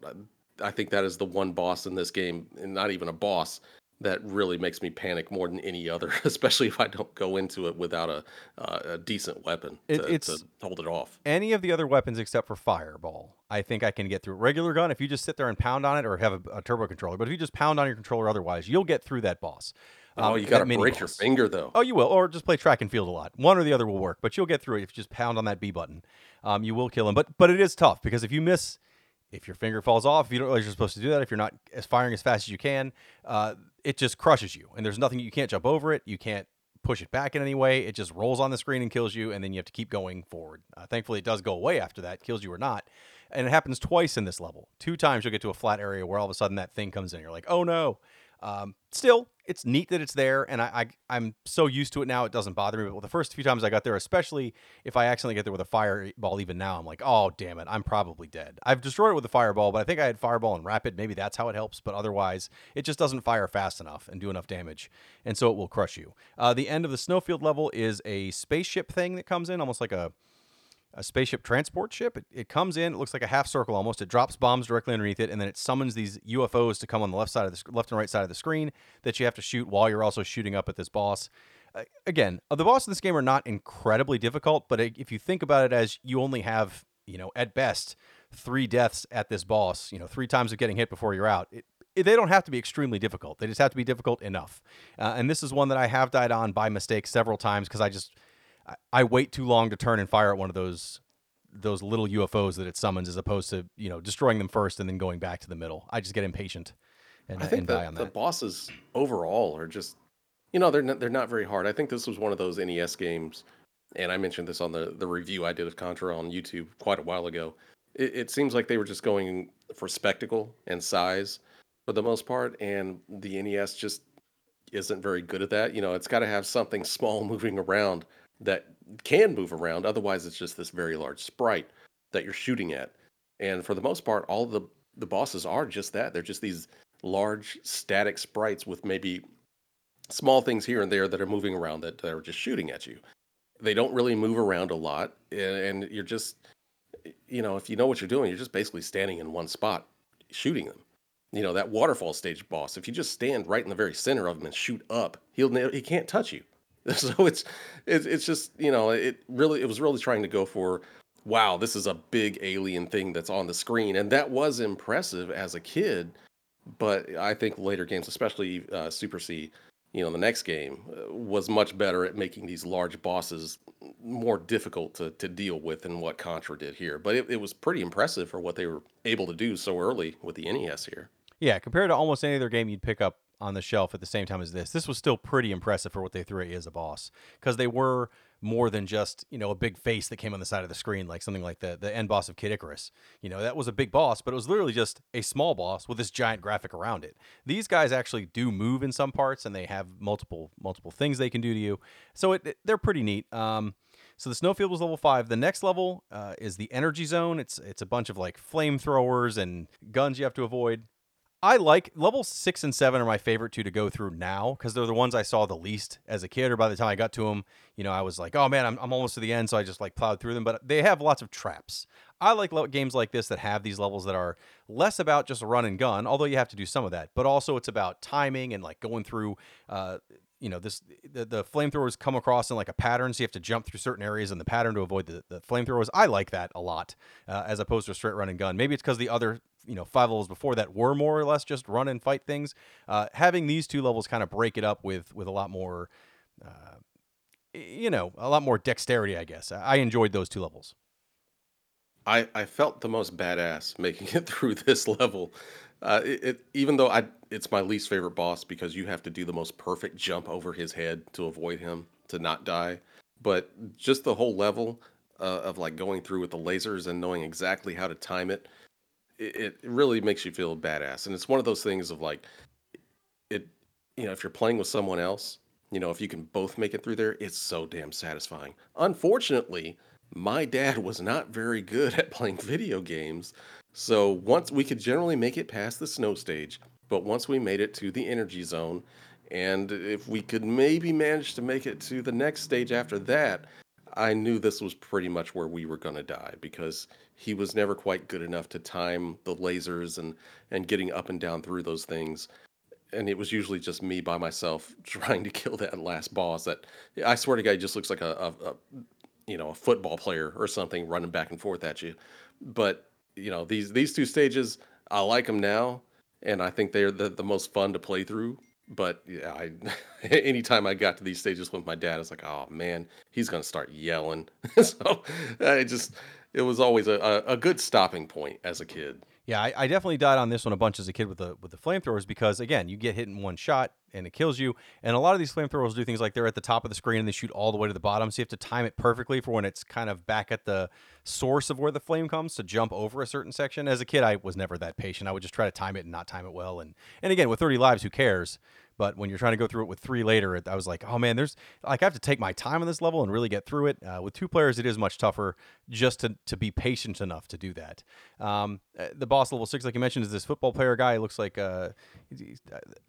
I think that is the one boss in this game, and not even a boss that really makes me panic more than any other, especially if I don't go into it without a, uh, a decent weapon to, to hold it off. Any of the other weapons except for fireball, I think I can get through. Regular gun, if you just sit there and pound on it, or have a, a turbo controller, but if you just pound on your controller, otherwise, you'll get through that boss. Oh, Um, you got to break your finger though. Oh, you will, or just play track and field a lot. One or the other will work, but you'll get through it if you just pound on that B button. Um, you will kill him, but but it is tough because if you miss, if your finger falls off, if you don't realize you're supposed to do that, if you're not as firing as fast as you can, uh, it just crushes you, and there's nothing you can't jump over it. You can't push it back in any way. It just rolls on the screen and kills you, and then you have to keep going forward. Uh, thankfully, it does go away after that, kills you or not. And it happens twice in this level. Two times you'll get to a flat area where all of a sudden that thing comes in. You're like, oh no. Um, still, it's neat that it's there, and I, I I'm so used to it now it doesn't bother me. But the first few times I got there, especially if I accidentally get there with a fireball, even now I'm like, oh damn it, I'm probably dead. I've destroyed it with a fireball, but I think I had fireball and rapid. Maybe that's how it helps, but otherwise it just doesn't fire fast enough and do enough damage, and so it will crush you. Uh, the end of the snowfield level is a spaceship thing that comes in, almost like a a spaceship transport ship. It, it comes in, it looks like a half circle almost. It drops bombs directly underneath it, and then it summons these UFOs to come on the left side of the sc- left and right side of the screen that you have to shoot while you're also shooting up at this boss. Uh, again, uh, the boss in this game are not incredibly difficult, but if you think about it as you only have, you know, at best three deaths at this boss, you know, three times of getting hit before you're out. It, it- they don't have to be extremely difficult. They just have to be difficult enough. Uh, and this is one that I have died on by mistake several times because I just I, I wait too long to turn and fire at one of those those little UFOs that it summons, as opposed to you know destroying them first and then going back to the middle. I just get impatient and, I uh, think and die on that on the bosses overall are just, you know, they're not, they're not very hard. I think this was one of those NES games, and I mentioned this on the the review I did of Contra on YouTube quite a while ago. It, it seems like they were just going for spectacle and size for the most part, and the NES just isn't very good at that. You know, it's got to have something small moving around that can move around. Otherwise, it's just this very large sprite that you're shooting at. And for the most part, all the the bosses are just that. They're just these large static sprites with maybe small things here and there that are moving around that, are just shooting at you. They don't really move around a lot, and, and you're just, you know, if you know what you're doing, you're just basically standing in one spot shooting them. You know that waterfall stage boss. If you just stand right in the very center of him and shoot up, he'll he can't touch you. So it's it's it's just you know it really it was really trying to go for wow this is a big alien thing that's on the screen and that was impressive as a kid but I think later games, especially uh, Super C, you know, the next game uh, was much better at making these large bosses more difficult to, to deal with than what Contra did here. But it, it was pretty impressive for what they were able to do so early with the NES here. Yeah, compared to almost any other game you'd pick up on the shelf at the same time as this, this was still pretty impressive for what they threw at you as a boss because they were more than just you know a big face that came on the side of the screen like something like the the end boss of Kid Icarus. You know that was a big boss, but it was literally just a small boss with this giant graphic around it. These guys actually do move in some parts, and they have multiple multiple things they can do to you. So it, it- they're pretty neat. Um, so the snowfield was level five. The next level uh, is the energy zone. It's it's a bunch of like flamethrowers and guns you have to avoid. I like level six and seven are my favorite two to go through now because they're the ones I saw the least as a kid, or by the time I got to them, you know, I was like, oh man, I'm, I'm almost to the end, so I just like plowed through them. But they have lots of traps. I like games like this that have these levels that are less about just run and gun, although you have to do some of that, but also it's about timing and like going through. Uh, you know this the, the flamethrowers come across in like a pattern so you have to jump through certain areas in the pattern to avoid the, the flamethrowers. I like that a lot uh, as opposed to a straight run and gun. Maybe it's because the other you know five levels before that were more or less just run and fight things. Uh, having these two levels kind of break it up with with a lot more uh, you know a lot more dexterity i guess. I enjoyed those two levels. I, I felt the most badass making it through this level. Uh, it, even though I it's my least favorite boss because you have to do the most perfect jump over his head to avoid him to not die. But just the whole level uh, of like going through with the lasers and knowing exactly how to time it, it, it really makes you feel badass. And it's one of those things of like it you know, if you're playing with someone else, you know, if you can both make it through there, it's so damn satisfying. Unfortunately, my dad was not very good at playing video games. So once we could generally make it past the snow stage, but once we made it to the energy zone, and if we could maybe manage to make it to the next stage after that, I knew this was pretty much where we were going to die because he was never quite good enough to time the lasers and and getting up and down through those things. And it was usually just me by myself trying to kill that last boss. That I swear to God, just looks like a, a, a you know a football player or something running back and forth at you. But you know these these two stages, I like them now, and I think they're the, the most fun to play through but yeah, I anytime I got to these stages with my dad, I was like, oh man, he's gonna start yelling. so uh, I just it was always a, a, good stopping point as a kid. Yeah, I, I, definitely died on this one a bunch as a kid with the with the flamethrowers because again, you get hit in one shot and it kills you. And a lot of these flamethrowers do things like they're at the top of the screen and they shoot all the way to the bottom, so you have to time it perfectly for when it's kind of back at the source of where the flame comes to jump over a certain section. As a kid, I was never that patient. I would just try to time it and not time it well. And and again, with 30 lives, who cares? But when you're trying to go through it with three later, I was like, oh man, there's like I have to take my time on this level and really get through it. Uh, with two players, it is much tougher just to, to be patient enough to do that. Um, uh, the boss level six, like you mentioned, is this football player guy. He looks like uh,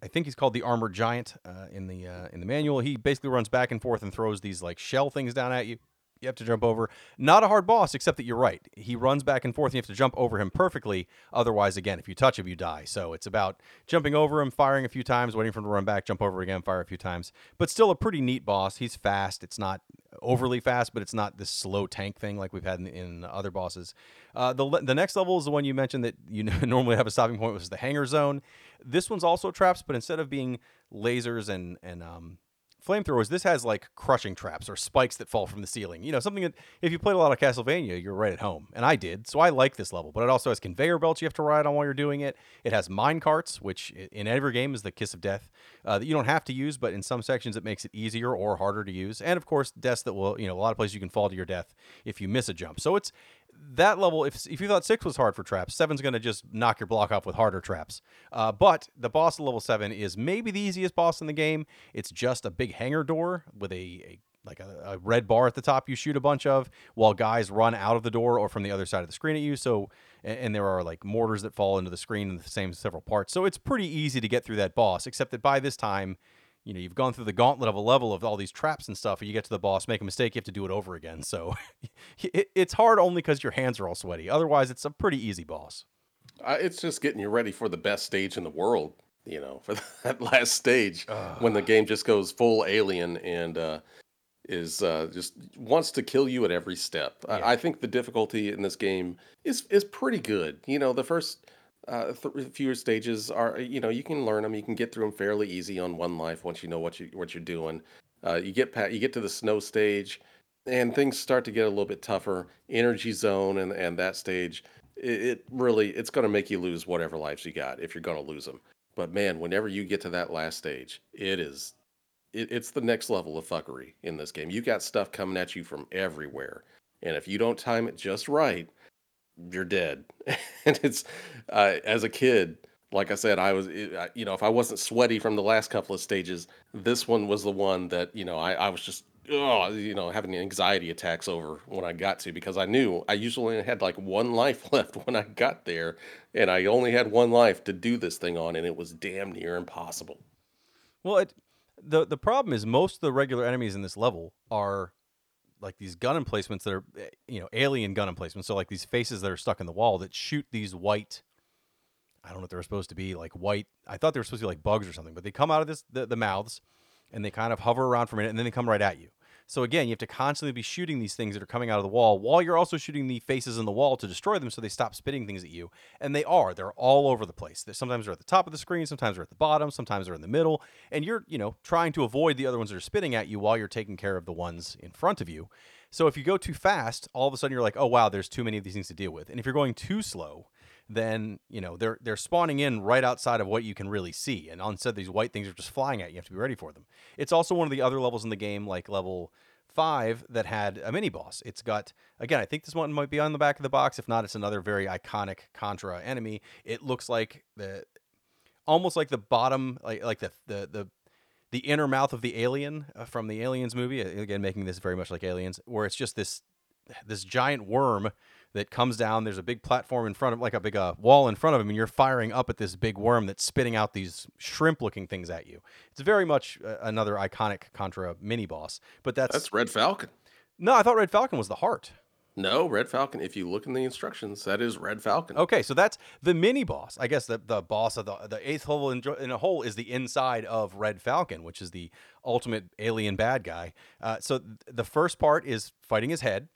I think he's called the armored giant uh, in the uh, in the manual. He basically runs back and forth and throws these like shell things down at you you have to jump over. Not a hard boss, except that you're right. He runs back and forth, and you have to jump over him perfectly. Otherwise, again, if you touch him, you die. So it's about jumping over him, firing a few times, waiting for him to run back, jump over again, fire a few times. But still a pretty neat boss. He's fast. It's not overly fast, but it's not this slow tank thing like we've had in, in other bosses. Uh, the the next level is the one you mentioned that you normally have a stopping point, which is the hangar zone. This one's also traps, but instead of being lasers and and um, flamethrowers, this has like crushing traps or spikes that fall from the ceiling. You know, something that if you played a lot of Castlevania, you're right at home. And I did. So I like this level. But it also has conveyor belts you have to ride on while you're doing it. It has mine carts, which in every game is the kiss of death uh, that you don't have to use, but in some sections it makes it easier or harder to use. And of course, deaths that will, you know, a lot of places you can fall to your death if you miss a jump. So it's that level, if, if you thought six was hard for traps, seven's going to just knock your block off with harder traps. Uh, but the boss of level seven is maybe the easiest boss in the game. It's just a big hangar door with a, a like a, a, red bar at the top you shoot a bunch of while guys run out of the door or from the other side of the screen at you so and, and, there are like mortars that fall into the screen in the same several parts so it's pretty easy to get through that boss except that by this time you know you've gone through the gauntlet of a level of all these traps and stuff and you get to the boss make a mistake you have to do it over again. So it, it's hard only because your hands are all sweaty. Otherwise it's a pretty easy boss. Uh, it's just getting you ready for the best stage in the world you know for that last stage uh, when the game just goes full alien and uh, is uh, just wants to kill you at every step. Yeah. I, I think the difficulty in this game is is pretty good. You know the first uh, th- fewer stages are you know you can learn them you can get through them fairly easy on one life once you know what you what you're doing. Uh, you get pat you get to the snow stage and things start to get a little bit tougher. Energy zone and and that stage it, it really it's going to make you lose whatever lives you got if you're going to lose them but man whenever you get to that last stage it is it, it's the next level of fuckery in this game. You got stuff coming at you from everywhere and if you don't time it just right you're dead. and it's uh, as a kid, like I said, I was, you know, if I wasn't sweaty from the last couple of stages, this one was the one that, you know, I, I was just, oh, you know, having anxiety attacks over when I got to because I knew I usually had like one life left when I got there, and I only had one life to do this thing on, and it was damn near impossible. Well, it, the the problem is most of the regular enemies in this level are like these gun emplacements that are eh, you know alien gun emplacements so like these faces that are stuck in the wall that shoot these white i don't know if they're supposed to be like white i thought they were supposed to be like bugs or something but they come out of this the, the mouths and they kind of hover around for a minute and then they come right at you so again, you have to constantly be shooting these things that are coming out of the wall while you're also shooting the faces in the wall to destroy them so they stop spitting things at you. And they are. They're all over the place. They're, sometimes they're at the top of the screen, sometimes they're at the bottom, sometimes they're in the middle. And you're, you know, trying to avoid the other ones that are spitting at you while you're taking care of the ones in front of you. So if you go too fast, all of a sudden you're like, oh wow, there's too many of these things to deal with. And if you're going too slow, then you know they're they're spawning in right outside of what you can really see. And on instead, these white things are just flying at you. You have to be ready for them. It's also one of the other levels in the game, like level five, that had a mini boss. It's got again, I think this one might be on the back of the box. If not, it's another very iconic Contra enemy. It looks like the almost like the bottom, like like the the the the inner mouth of the alien uh, from the Aliens movie. Again, making this very much like Aliens, where it's just this this giant worm that comes down. There's a big platform in front of, like a big uh, wall in front of him, and you're firing up at this big worm that's spitting out these shrimp-looking things at you. It's very much uh, another iconic Contra mini boss. But that's That's Red Falcon. no, I thought Red Falcon was the heart. No, Red Falcon. If you look in the instructions, that is Red Falcon. Okay, so that's the mini boss. I guess the, the boss of the the eighth level in, in a whole is the inside of Red Falcon, which is the ultimate alien bad guy. Uh, so th- the first part is fighting his head,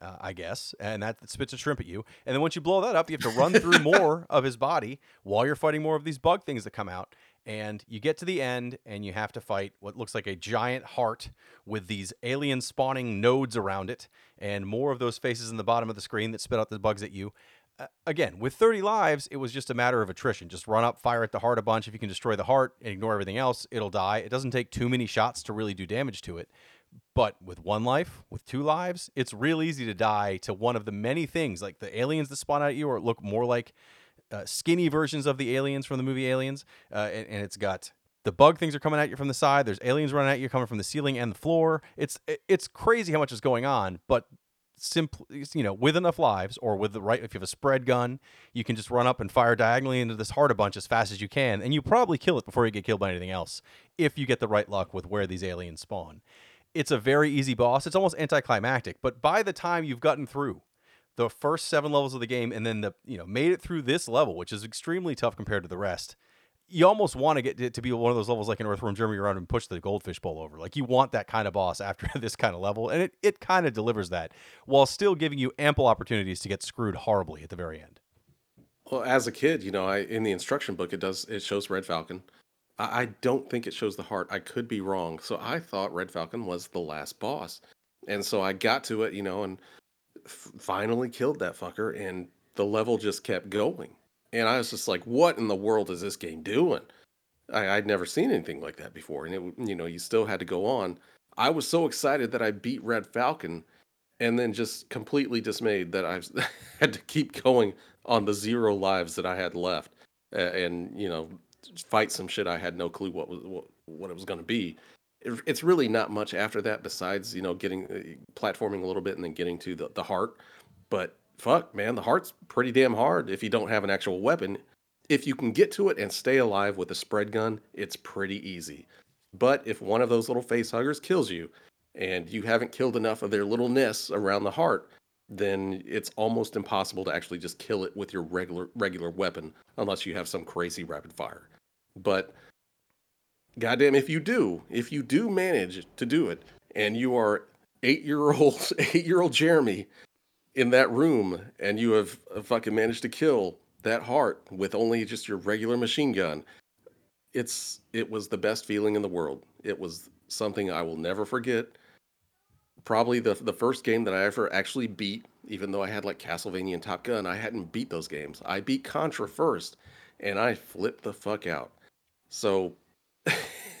uh, I guess, and that spits a shrimp at you. And then once you blow that up, you have to run through more of his body while you're fighting more of these bug things that come out. And you get to the end, and you have to fight what looks like a giant heart with these alien spawning nodes around it, and more of those faces in the bottom of the screen that spit out the bugs at you. Uh, again, with 30 lives, it was just a matter of attrition. Just run up, fire at the heart a bunch. If you can destroy the heart and ignore everything else, it'll die. It doesn't take too many shots to really do damage to it. But with one life, with two lives, it's real easy to die to one of the many things, like the aliens that spawn out at you, or look more like uh, skinny versions of the aliens from the movie Aliens. Uh, and, and it's got the bug things are coming at you from the side. There's aliens running at you coming from the ceiling and the floor. It's it's crazy how much is going on, but simply you know with enough lives or with the right if you have a spread gun you can just run up and fire diagonally into this heart a bunch as fast as you can and you probably kill it before you get killed by anything else if you get the right luck with where these aliens spawn it's a very easy boss it's almost anticlimactic but by the time you've gotten through the first seven levels of the game and then the you know made it through this level which is extremely tough compared to the rest you almost want to get to be one of those levels like in Earthworm Jim around and push the goldfish bowl over. Like you want that kind of boss after this kind of level, and it, it kind of delivers that while still giving you ample opportunities to get screwed horribly at the very end. Well, as a kid, you know, I in the instruction book it does it shows Red Falcon. I, don't think it shows the heart. I could be wrong. So I thought Red Falcon was the last boss, and so I got to it, you know, and f- finally killed that fucker, and the level just kept going. And I was just like, what in the world is this game doing? I, I'd never seen anything like that before. And it, you know, you still had to go on. I was so excited that I beat Red Falcon and then just completely dismayed that I had to keep going on the zero lives that I had left uh, and, you know, fight some shit I had no clue what was what, what it was going to be. It, it's really not much after that besides, you know, getting uh, platforming a little bit and then getting to the, the heart. But fuck, man, the heart's pretty damn hard if you don't have an actual weapon. If you can get to it and stay alive with a spread gun, it's pretty easy. But if one of those little face huggers kills you and you haven't killed enough of their little nests around the heart, then it's almost impossible to actually just kill it with your regular regular weapon unless you have some crazy rapid fire. But goddamn if you do, if you do manage to do it and you are 8-year-old 8-year-old Jeremy in that room and you have uh, fucking managed to kill that heart with only just your regular machine gun it's it was the best feeling in the world. It was something i will never forget. Probably the the first game that i ever actually beat even though i had like castlevania and top gun i hadn't beat those games. I beat contra first and i flipped the fuck out so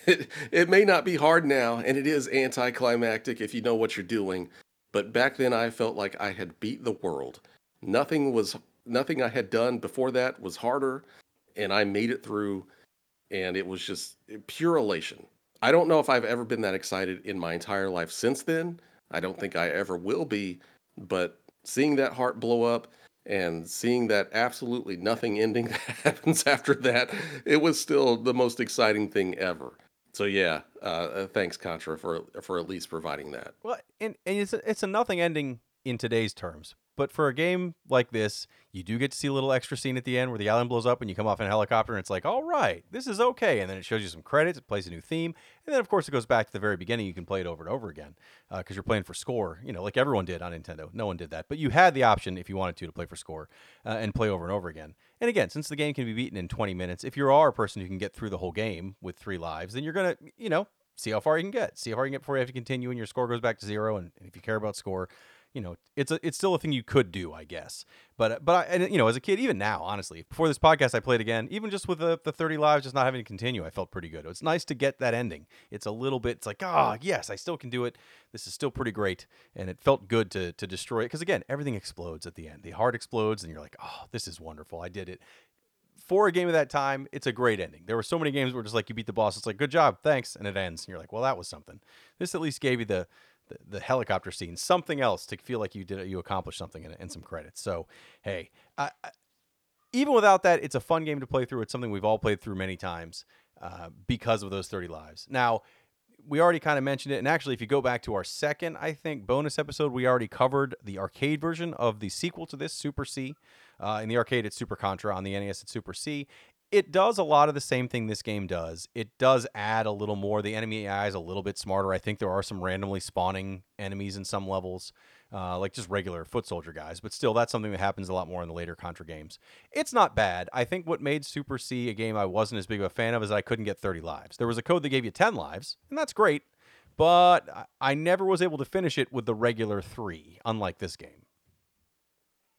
it, it may not be hard now and it is anticlimactic if you know what you're doing but back then I felt like I had beat the world. Nothing was nothing I had done before that was harder and I made it through and it was just pure elation. I don't know if I've ever been that excited in my entire life since then. I don't think I ever will be, but seeing that heart blow up and seeing that absolutely nothing ending that happens after that, it was still the most exciting thing ever. So yeah, uh, uh, thanks Contra for for at least providing that. Well, and, and it's a, it's a nothing ending in today's terms. But for a game like this, you do get to see a little extra scene at the end where the island blows up and you come off in a helicopter and it's like, all right, this is okay. And then it shows you some credits, it plays a new theme. And then, of course, it goes back to the very beginning. You can play it over and over again because uh, you're playing for score, you know, like everyone did on Nintendo. No one did that. But you had the option, if you wanted to, to play for score uh, and play over and over again. And again, since the game can be beaten in 20 minutes, if you are a person who can get through the whole game with three lives, then you're going to, you know, see how far you can get. See how far you can get before you have to continue and your score goes back to zero. And, and if you care about score, you know, it's a, it's still a thing you could do, I guess. But but I, and, you know, as a kid, even now, honestly, before this podcast, I played again. Even just with the, the thirty lives, just not having to continue, I felt pretty good. It's nice to get that ending. It's a little bit. It's like, ah, oh, yes, I still can do it. This is still pretty great, and it felt good to to destroy it because again, everything explodes at the end. The heart explodes, and you're like, oh, this is wonderful. I did it for a game of that time, it's a great ending. There were so many games where just like you beat the boss, it's like good job, thanks, and it ends, and you're like, well, that was something. This at least gave you the the, the helicopter scene, something else to feel like you did you accomplished something and, some credits. So hey, I, I, even without that, it's a fun game to play through. It's something we've all played through many times uh, because of those 30 lives. Now, we already kind of mentioned it. And actually, if you go back to our second, I think, bonus episode, we already covered the arcade version of the sequel to this, Super C. Uh, in the arcade, it's Super Contra. On the NES, it's Super C. It does a lot of the same thing this game does. It does add a little more. The enemy AI is a little bit smarter. I think there are some randomly spawning enemies in some levels uh, like just regular foot soldier guys. But still, that's something that happens a lot more in the later Contra games. It's not bad. I think what made Super C a game I wasn't as big of a fan of is I couldn't get 30 lives. There was a code that gave you 10 lives, and that's great. But I never was able to finish it with the regular three, unlike this game.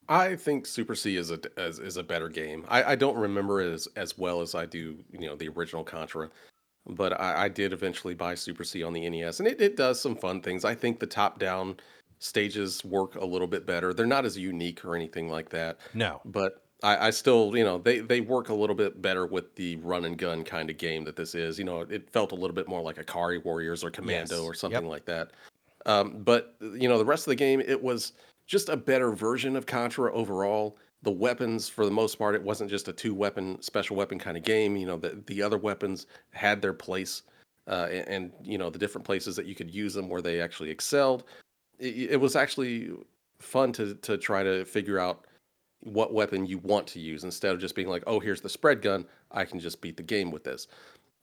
I think Super C is a is, is a better game. I, I don't remember it as, as well as I do, you know, the original Contra, but I, I did eventually buy Super C on the NES, and it, it does some fun things. I think the top down stages work a little bit better. They're not as unique or anything like that. No. But I, I still, you know, they, they work a little bit better with the run and gun kind of game that this is. You know, it felt a little bit more like Ikari Warriors or Commando yes. or something yep. like that. Um, but, you know, the rest of the game, it was just a better version of Contra overall. The weapons, for the most part, it wasn't just a two weapon, special weapon kind of game. You know, the, the other weapons had their place. Uh, and, you know the different places that you could use them where they actually excelled it, it was actually fun to to try to figure out what weapon you want to use instead of just being like, oh, here's the spread gun. I can just beat the game with this.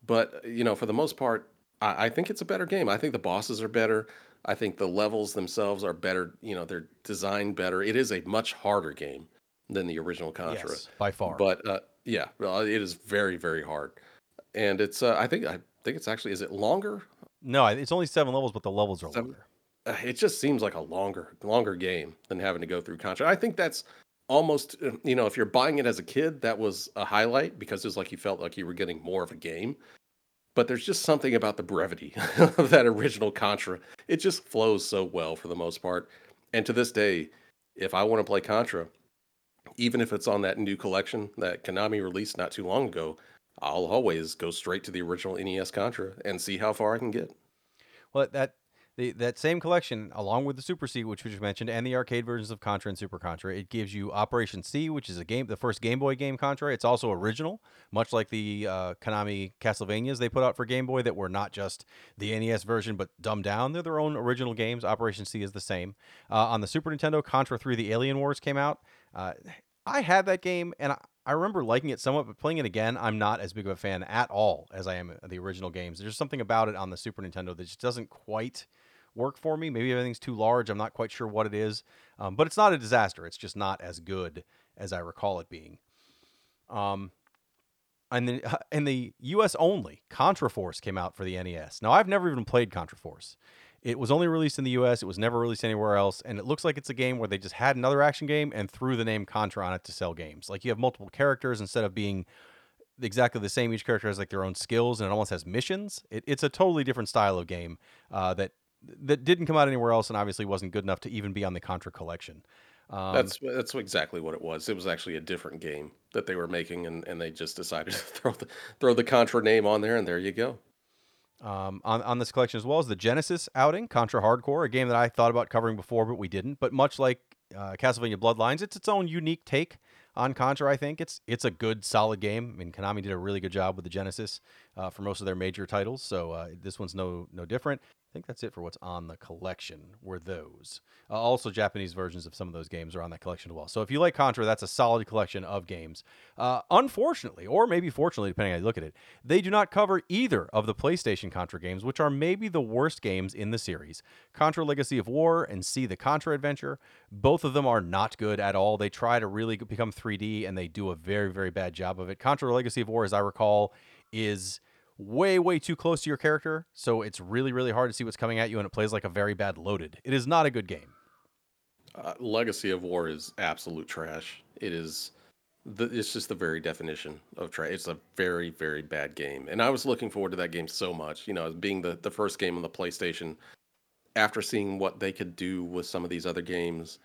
But you know, for the most part, I, I think it's a better game. I think the bosses are better. I think the levels themselves are better. You know, they're designed better. It is a much harder game than the original Contra, yes, by far. But uh, yeah, it is very, very hard. And it's, uh, I think, I think it's actually, is it longer? No, it's only seven levels, but the levels are seven? longer. It just seems like a longer longer game than having to go through Contra. I think that's almost you know if you're buying it as a kid, that was a highlight because it's like you felt like you were getting more of a game. But there's just something about the brevity of that original Contra. It just flows so well for the most part. And to this day, if I want to play Contra, even if it's on that new collection that Konami released not too long ago, I'll always go straight to the original NES Contra and see how far I can get. Well, that the, that same collection, along with the Super C, which we just mentioned, and the arcade versions of Contra and Super Contra, it gives you Operation C, which is a game, the first Game Boy game Contra. It's also original, much like the uh, Konami Castlevanias they put out for Game Boy that were not just the NES version but dumbed down. They're their own original games. Operation C is the same. Uh, on the Super Nintendo, Contra 3: The Alien Wars came out. Uh, I had that game, and I, I remember liking it somewhat, but playing it again, I'm not as big of a fan at all as I am the original games. There's something about it on the Super Nintendo that just doesn't quite work for me. Maybe everything's too large. I'm not quite sure what it is, um, but it's not a disaster. It's just not as good as I recall it being. Um, and the in the U.S. only, Contra Force came out for the NES. Now I've never even played Contra Force. It was only released in the U.S. It was never released anywhere else, and it looks like it's a game where they just had another action game and threw the name Contra on it to sell games. Like you have multiple characters instead of being exactly the same. Each character has like their own skills, and it almost has missions. It, it's a totally different style of game uh, that that didn't come out anywhere else and obviously wasn't good enough to even be on the Contra collection. Um, that's that's exactly what it was. It was actually a different game that they were making, and, and they just decided to throw the throw the Contra name on there, and there you go. Um, on on this collection as well as the Genesis outing, Contra Hard Corps, a game that I thought about covering before, but we didn't. But much like uh, Castlevania Bloodlines, it's its own unique take on Contra. I think it's it's a good, solid game. I mean, Konami did a really good job with the Genesis uh, for most of their major titles, so uh, this one's no no different. I think that's it for what's on the collection. Were those uh, also Japanese versions of some of those games are on that collection as well. So if you like Contra, that's a solid collection of games. Uh, unfortunately, or maybe fortunately, depending on how you look at it, they do not cover either of the PlayStation Contra games, which are maybe the worst games in the series. Contra Legacy of War and C: The Contra Adventure. Both of them are not good at all. They try to really become 3D and they do a very very bad job of it. Contra Legacy of War, as I recall, is way way too close to your character so it's really really hard to see what's coming at you and it plays like a very bad loaded. It is not a good game. Uh, legacy of war is absolute trash. It is the, it's just the very definition of trash. It's a very very bad game and i was looking forward to that game so much you know being the, the first game on the playstation after seeing what they could do with some of these other games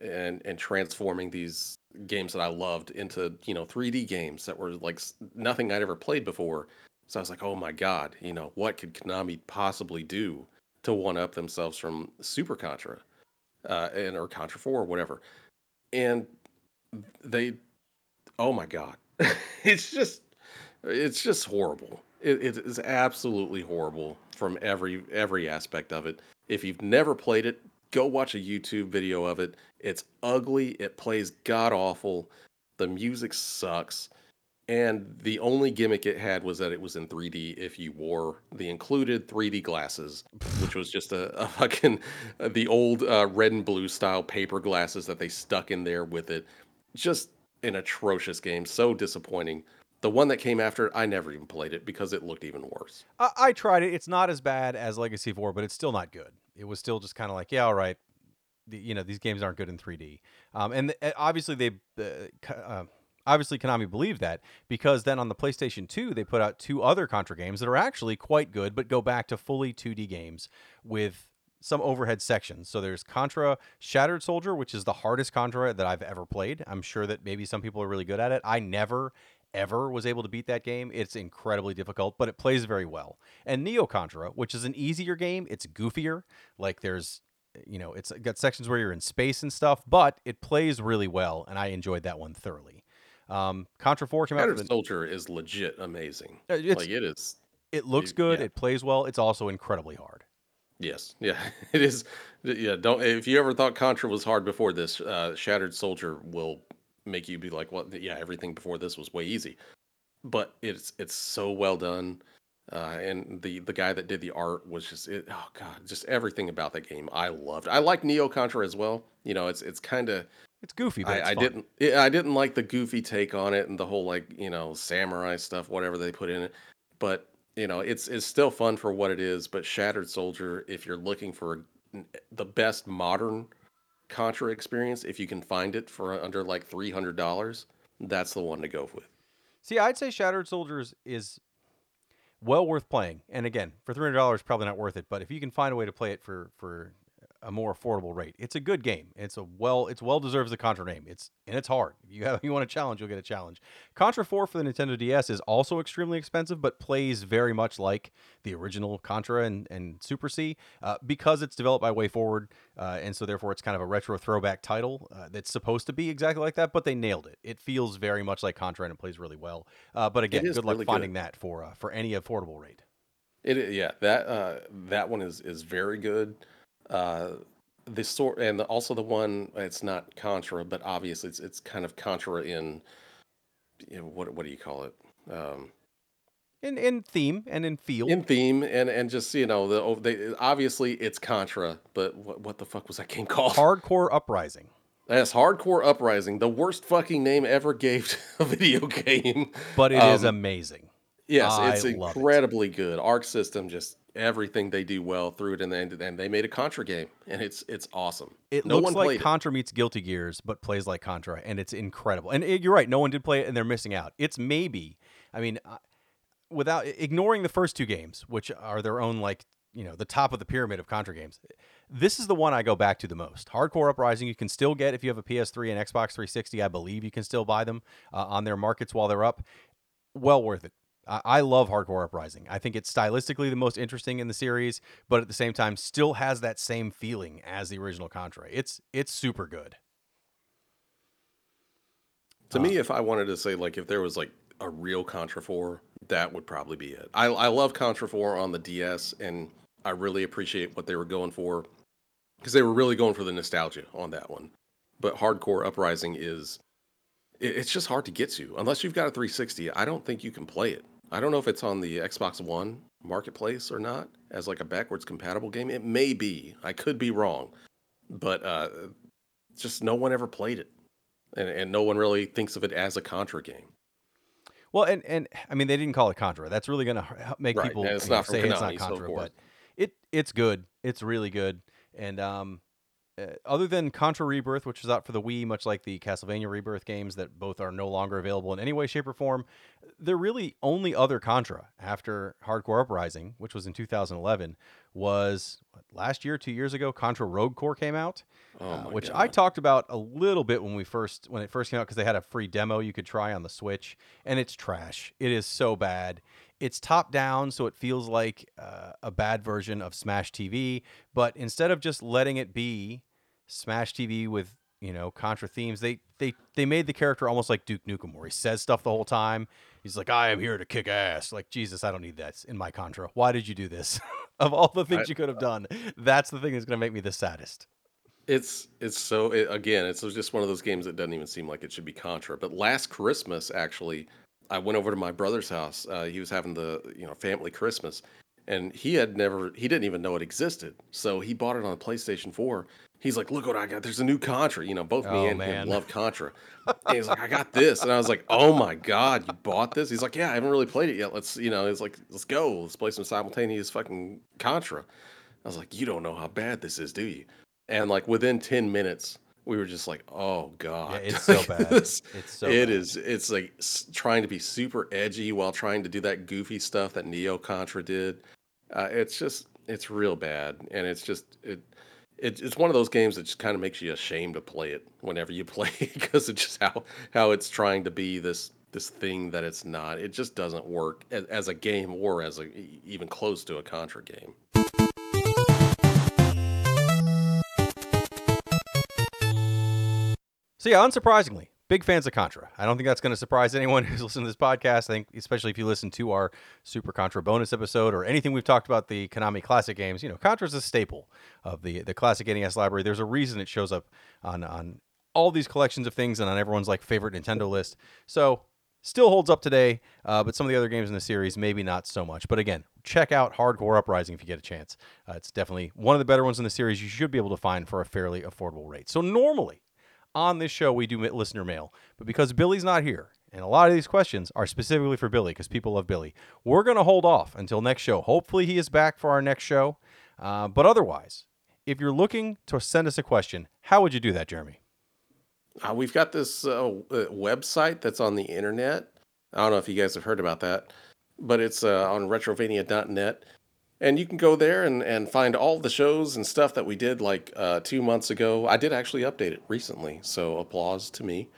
and and transforming these games that I loved into you know 3D games that were like nothing I'd ever played before. So I was like, oh my god, you know what could Konami possibly do to one up themselves from Super Contra, uh, and or Contra Four or whatever, and they, oh my god, it's just it's just horrible. It, it is absolutely horrible from every every aspect of it. If you've never played it, go watch a YouTube video of it. It's ugly. It plays god awful. The music sucks. And the only gimmick it had was that it was in 3D if you wore the included 3D glasses, which was just a, a fucking the old uh, red and blue style paper glasses that they stuck in there with it. Just an atrocious game. So disappointing. The one that came after, I never even played it because it looked even worse. I, I tried it. It's not as bad as Legacy 4, but it's still not good. It was still just kind of like, yeah, all right. You know, these games aren't good in 3D. Um, and th- obviously, they uh, uh, obviously Konami believed that because then on the PlayStation 2, they put out two other Contra games that are actually quite good, but go back to fully 2D games with some overhead sections. So there's Contra Shattered Soldier, which is the hardest Contra that I've ever played. I'm sure that maybe some people are really good at it. I never ever was able to beat that game. It's incredibly difficult, but it plays very well. And Neo Contra, which is an easier game, it's goofier. Like there's you know, it's got sections where you're in space and stuff, but it plays really well, and I enjoyed that one thoroughly. Um, Contra 4 came out. The, Soldier is legit amazing. Uh, it's, like it is. it looks you- good. yeah. It plays well. It's also incredibly hard. Yes, yeah, it is. Yeah, don't. If you ever thought Contra was hard before this, uh, Shattered Soldier will make you be like, "Well, yeah, everything before this was way easy." But it's it's so well done, uh, and the the guy that did the art was just it, oh god, just everything about that game I loved. I like Neo Contra as well. You know, it's it's kind of It's goofy, but it's I, I fun. didn't yeah, I didn't like the goofy take on it and the whole like you know samurai stuff whatever they put in it but you know it's it's still fun for what it is but Shattered Soldier if you're looking for the best modern Contra experience if you can find it for under like $300 that's the one to go with See, I'd say Shattered Soldiers is well worth playing. And again, for three hundred dollars, probably not worth it. But if you can find a way to play it for for a more affordable rate, it's a good game. It's a well, it's well deserves the Contra name. It's and it's hard. If you have you want a challenge, you'll get a challenge. Contra Four for the Nintendo DS is also extremely expensive, but plays very much like the original Contra and and Super C uh, because it's developed by WayForward, uh, and so therefore it's kind of a retro throwback title uh, that's supposed to be exactly like that. But they nailed it. It feels very much like Contra and it plays really well. Uh, but again, good luck really finding good. that for uh, for any affordable rate. It yeah that uh that one is is very good. Uh the sort and the, also the one it's not Contra but obviously it's it's kind of Contra in you know what what do you call it? Um In in theme and in feel. in theme and and just you know the oh, they obviously it's Contra but what what the fuck was that game called? Hard Corps Uprising. That's Hard Corps Uprising, the worst fucking name ever gave to a video game. But it is Um, amazing. Yes, I it's love it. incredibly good. Arc System just everything they do well through it, and then and they made a Contra game, and it's it's awesome. It no looks like played it. Contra meets Guilty Gears, but plays like Contra, and it's incredible. And it, you're right, no one did play it, and they're missing out. It's maybe, I mean, uh, without ignoring the first two games, which are their own like you know the top of the pyramid of Contra games. This is the one I go back to the most. Hard Corps Uprising, you can still get if you have a PS3 and Xbox 360. I believe you can still buy them uh, on their markets while they're up. Well worth it. I love Hard Corps Uprising. I think it's stylistically the most interesting in the series, but at the same time, still has that same feeling as the original Contra. It's it's super good. To me, uh, if I wanted to say like if there was like a real Contra 4, that would probably be it. I I love Contra 4 on the DS, and I really appreciate what they were going for because they were really going for the nostalgia on that one. But Hard Corps Uprising is it, it's just hard to get to unless you've got a 360. I don't think you can play it. I don't know if it's on the Xbox One marketplace or not as like a backwards compatible game. It may be. I could be wrong, but uh, just no one ever played it, and and no one really thinks of it as a Contra game. Well, and and I mean they didn't call it Contra. That's really going to make Right, people and it's not from say it's not Konami, so Contra, but it it's good. It's really good, and um, uh, other than Contra Rebirth, which was out for the Wii, much like the Castlevania Rebirth games that both are no longer available in any way, shape, or form, the really only other Contra after Hard Corps Uprising, which was in 2011, was what, last year, two years ago. Contra Rogue Corps came out, Oh uh, which God. I talked about a little bit when we first when it first came out because they had a free demo you could try on the Switch, and it's trash. It is so bad. It's top down, so it feels like uh, a bad version of Smash TV. But instead of just letting it be Smash TV with you know Contra themes, they they they made the character almost like Duke Nukem, where he says stuff the whole time. He's like, "I am here to kick ass." Like Jesus, I don't need that in my Contra. Why did you do this? of all the things I- you could have done, that's the thing that's going to make me the saddest. It's it's so it, again, it's just one of those games that doesn't even seem like it should be Contra. But last Christmas, actually, I went over to my brother's house. Uh, he was having the you know family Christmas, and he had never he didn't even know it existed. So he bought it on the PlayStation Four. He's like, "Look what I got! There's a new Contra." You know, both me Oh, and man. him love Contra. And he's like, "I got this," and I was like, "Oh my god, you bought this?" He's like, "Yeah, I haven't really played it yet. Let's you know." It's like, "Let's go. Let's play some simultaneous fucking Contra." I was like, "You don't know how bad this is, do you?" And like within ten minutes, we were just like, "Oh god, Yeah, it's so bad. It's so it bad. is. It's like trying to be super edgy while trying to do that goofy stuff that Neo Contra did. Uh, it's just, it's real bad, and it's just it. It, it's one of those games that just kind of makes you ashamed to play it whenever you play it because it's just how how it's trying to be this this thing that it's not. It just doesn't work as, as a game or as a even close to a Contra game. So yeah, unsurprisingly, big fans of Contra. I don't think that's going to surprise anyone who's listening to this podcast. I think, especially if you listen to our Super Contra bonus episode or anything we've talked about the Konami classic games, you know, Contra is a staple of the the classic NES library. There's a reason it shows up on on all these collections of things and on everyone's like favorite Nintendo list. So still holds up today, uh, but some of the other games in the series maybe not so much. But again, check out Hard Corps Uprising if you get a chance. Uh, it's definitely one of the better ones in the series. You should be able to find for a fairly affordable rate. So normally on this show we do listener mail, but because Billy's not here, and a lot of these questions are specifically for Billy because people love Billy, we're going to hold off until next show. Hopefully he is back for our next show, uh, but otherwise, if you're looking to send us a question, how would you do that, Jeremy? Uh, we've got this uh, uh, website that's on the internet. I don't know if you guys have heard about that, but it's uh, on retrovania.net. And you can go there and, and find all the shows and stuff that we did like uh, two months ago. I did actually update it recently, so applause to me.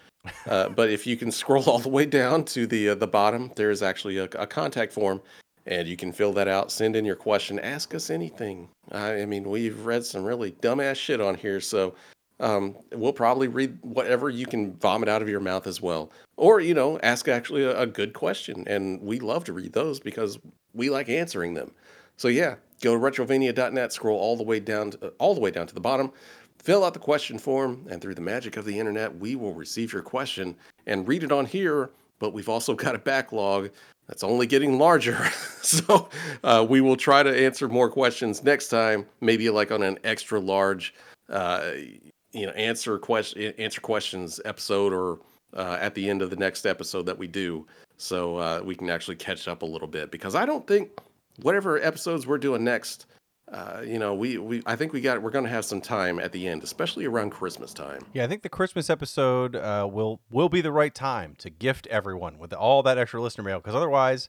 Uh, but if you can scroll all the way down to the uh, the bottom, there is actually a, a contact form, and you can fill that out. Send in your question. Ask us anything. I, I mean, we've read some really dumbass shit on here, so um, we'll probably read whatever you can vomit out of your mouth as well. Or, you know, ask actually a, a good question. And we love to read those because we like answering them. So yeah, go to retrovania.net, scroll all the way down to, all the way down to the bottom, fill out the question form, and through the magic of the internet, we will receive your question and read it on here. But we've also got a backlog that's only getting larger. so uh, we will try to answer more questions next time, maybe like on an extra large uh, you know answer question answer questions episode or uh, at the end of the next episode that we do so uh, we can actually catch up a little bit because i don't think whatever episodes we're doing next uh, you know we, we i think we got we're going to have some time at the end especially around christmas time Yeah, I think the Christmas episode uh, will will be the right time to gift everyone with all that extra listener mail because otherwise,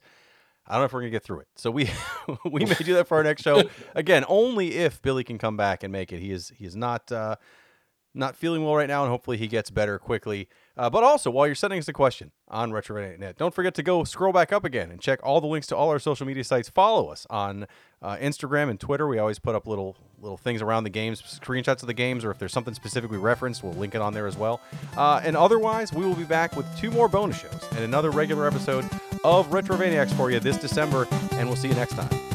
I don't know if we're gonna get through it. So we we may do that for our next show again, only if Billy can come back and make it. He is he is not uh, not feeling well right now, and hopefully he gets better quickly. Uh, but also, while you're sending us a question on RetroNet, don't forget to go scroll back up again and check all the links to all our social media sites. Follow us on uh, Instagram and Twitter. We always put up little little things around the games, screenshots of the games, or if there's something specifically referenced, we'll link it on there as well. Uh, and otherwise, we will be back with two more bonus shows and another regular episode of Retrovaniacs for you this December, and we'll see you next time.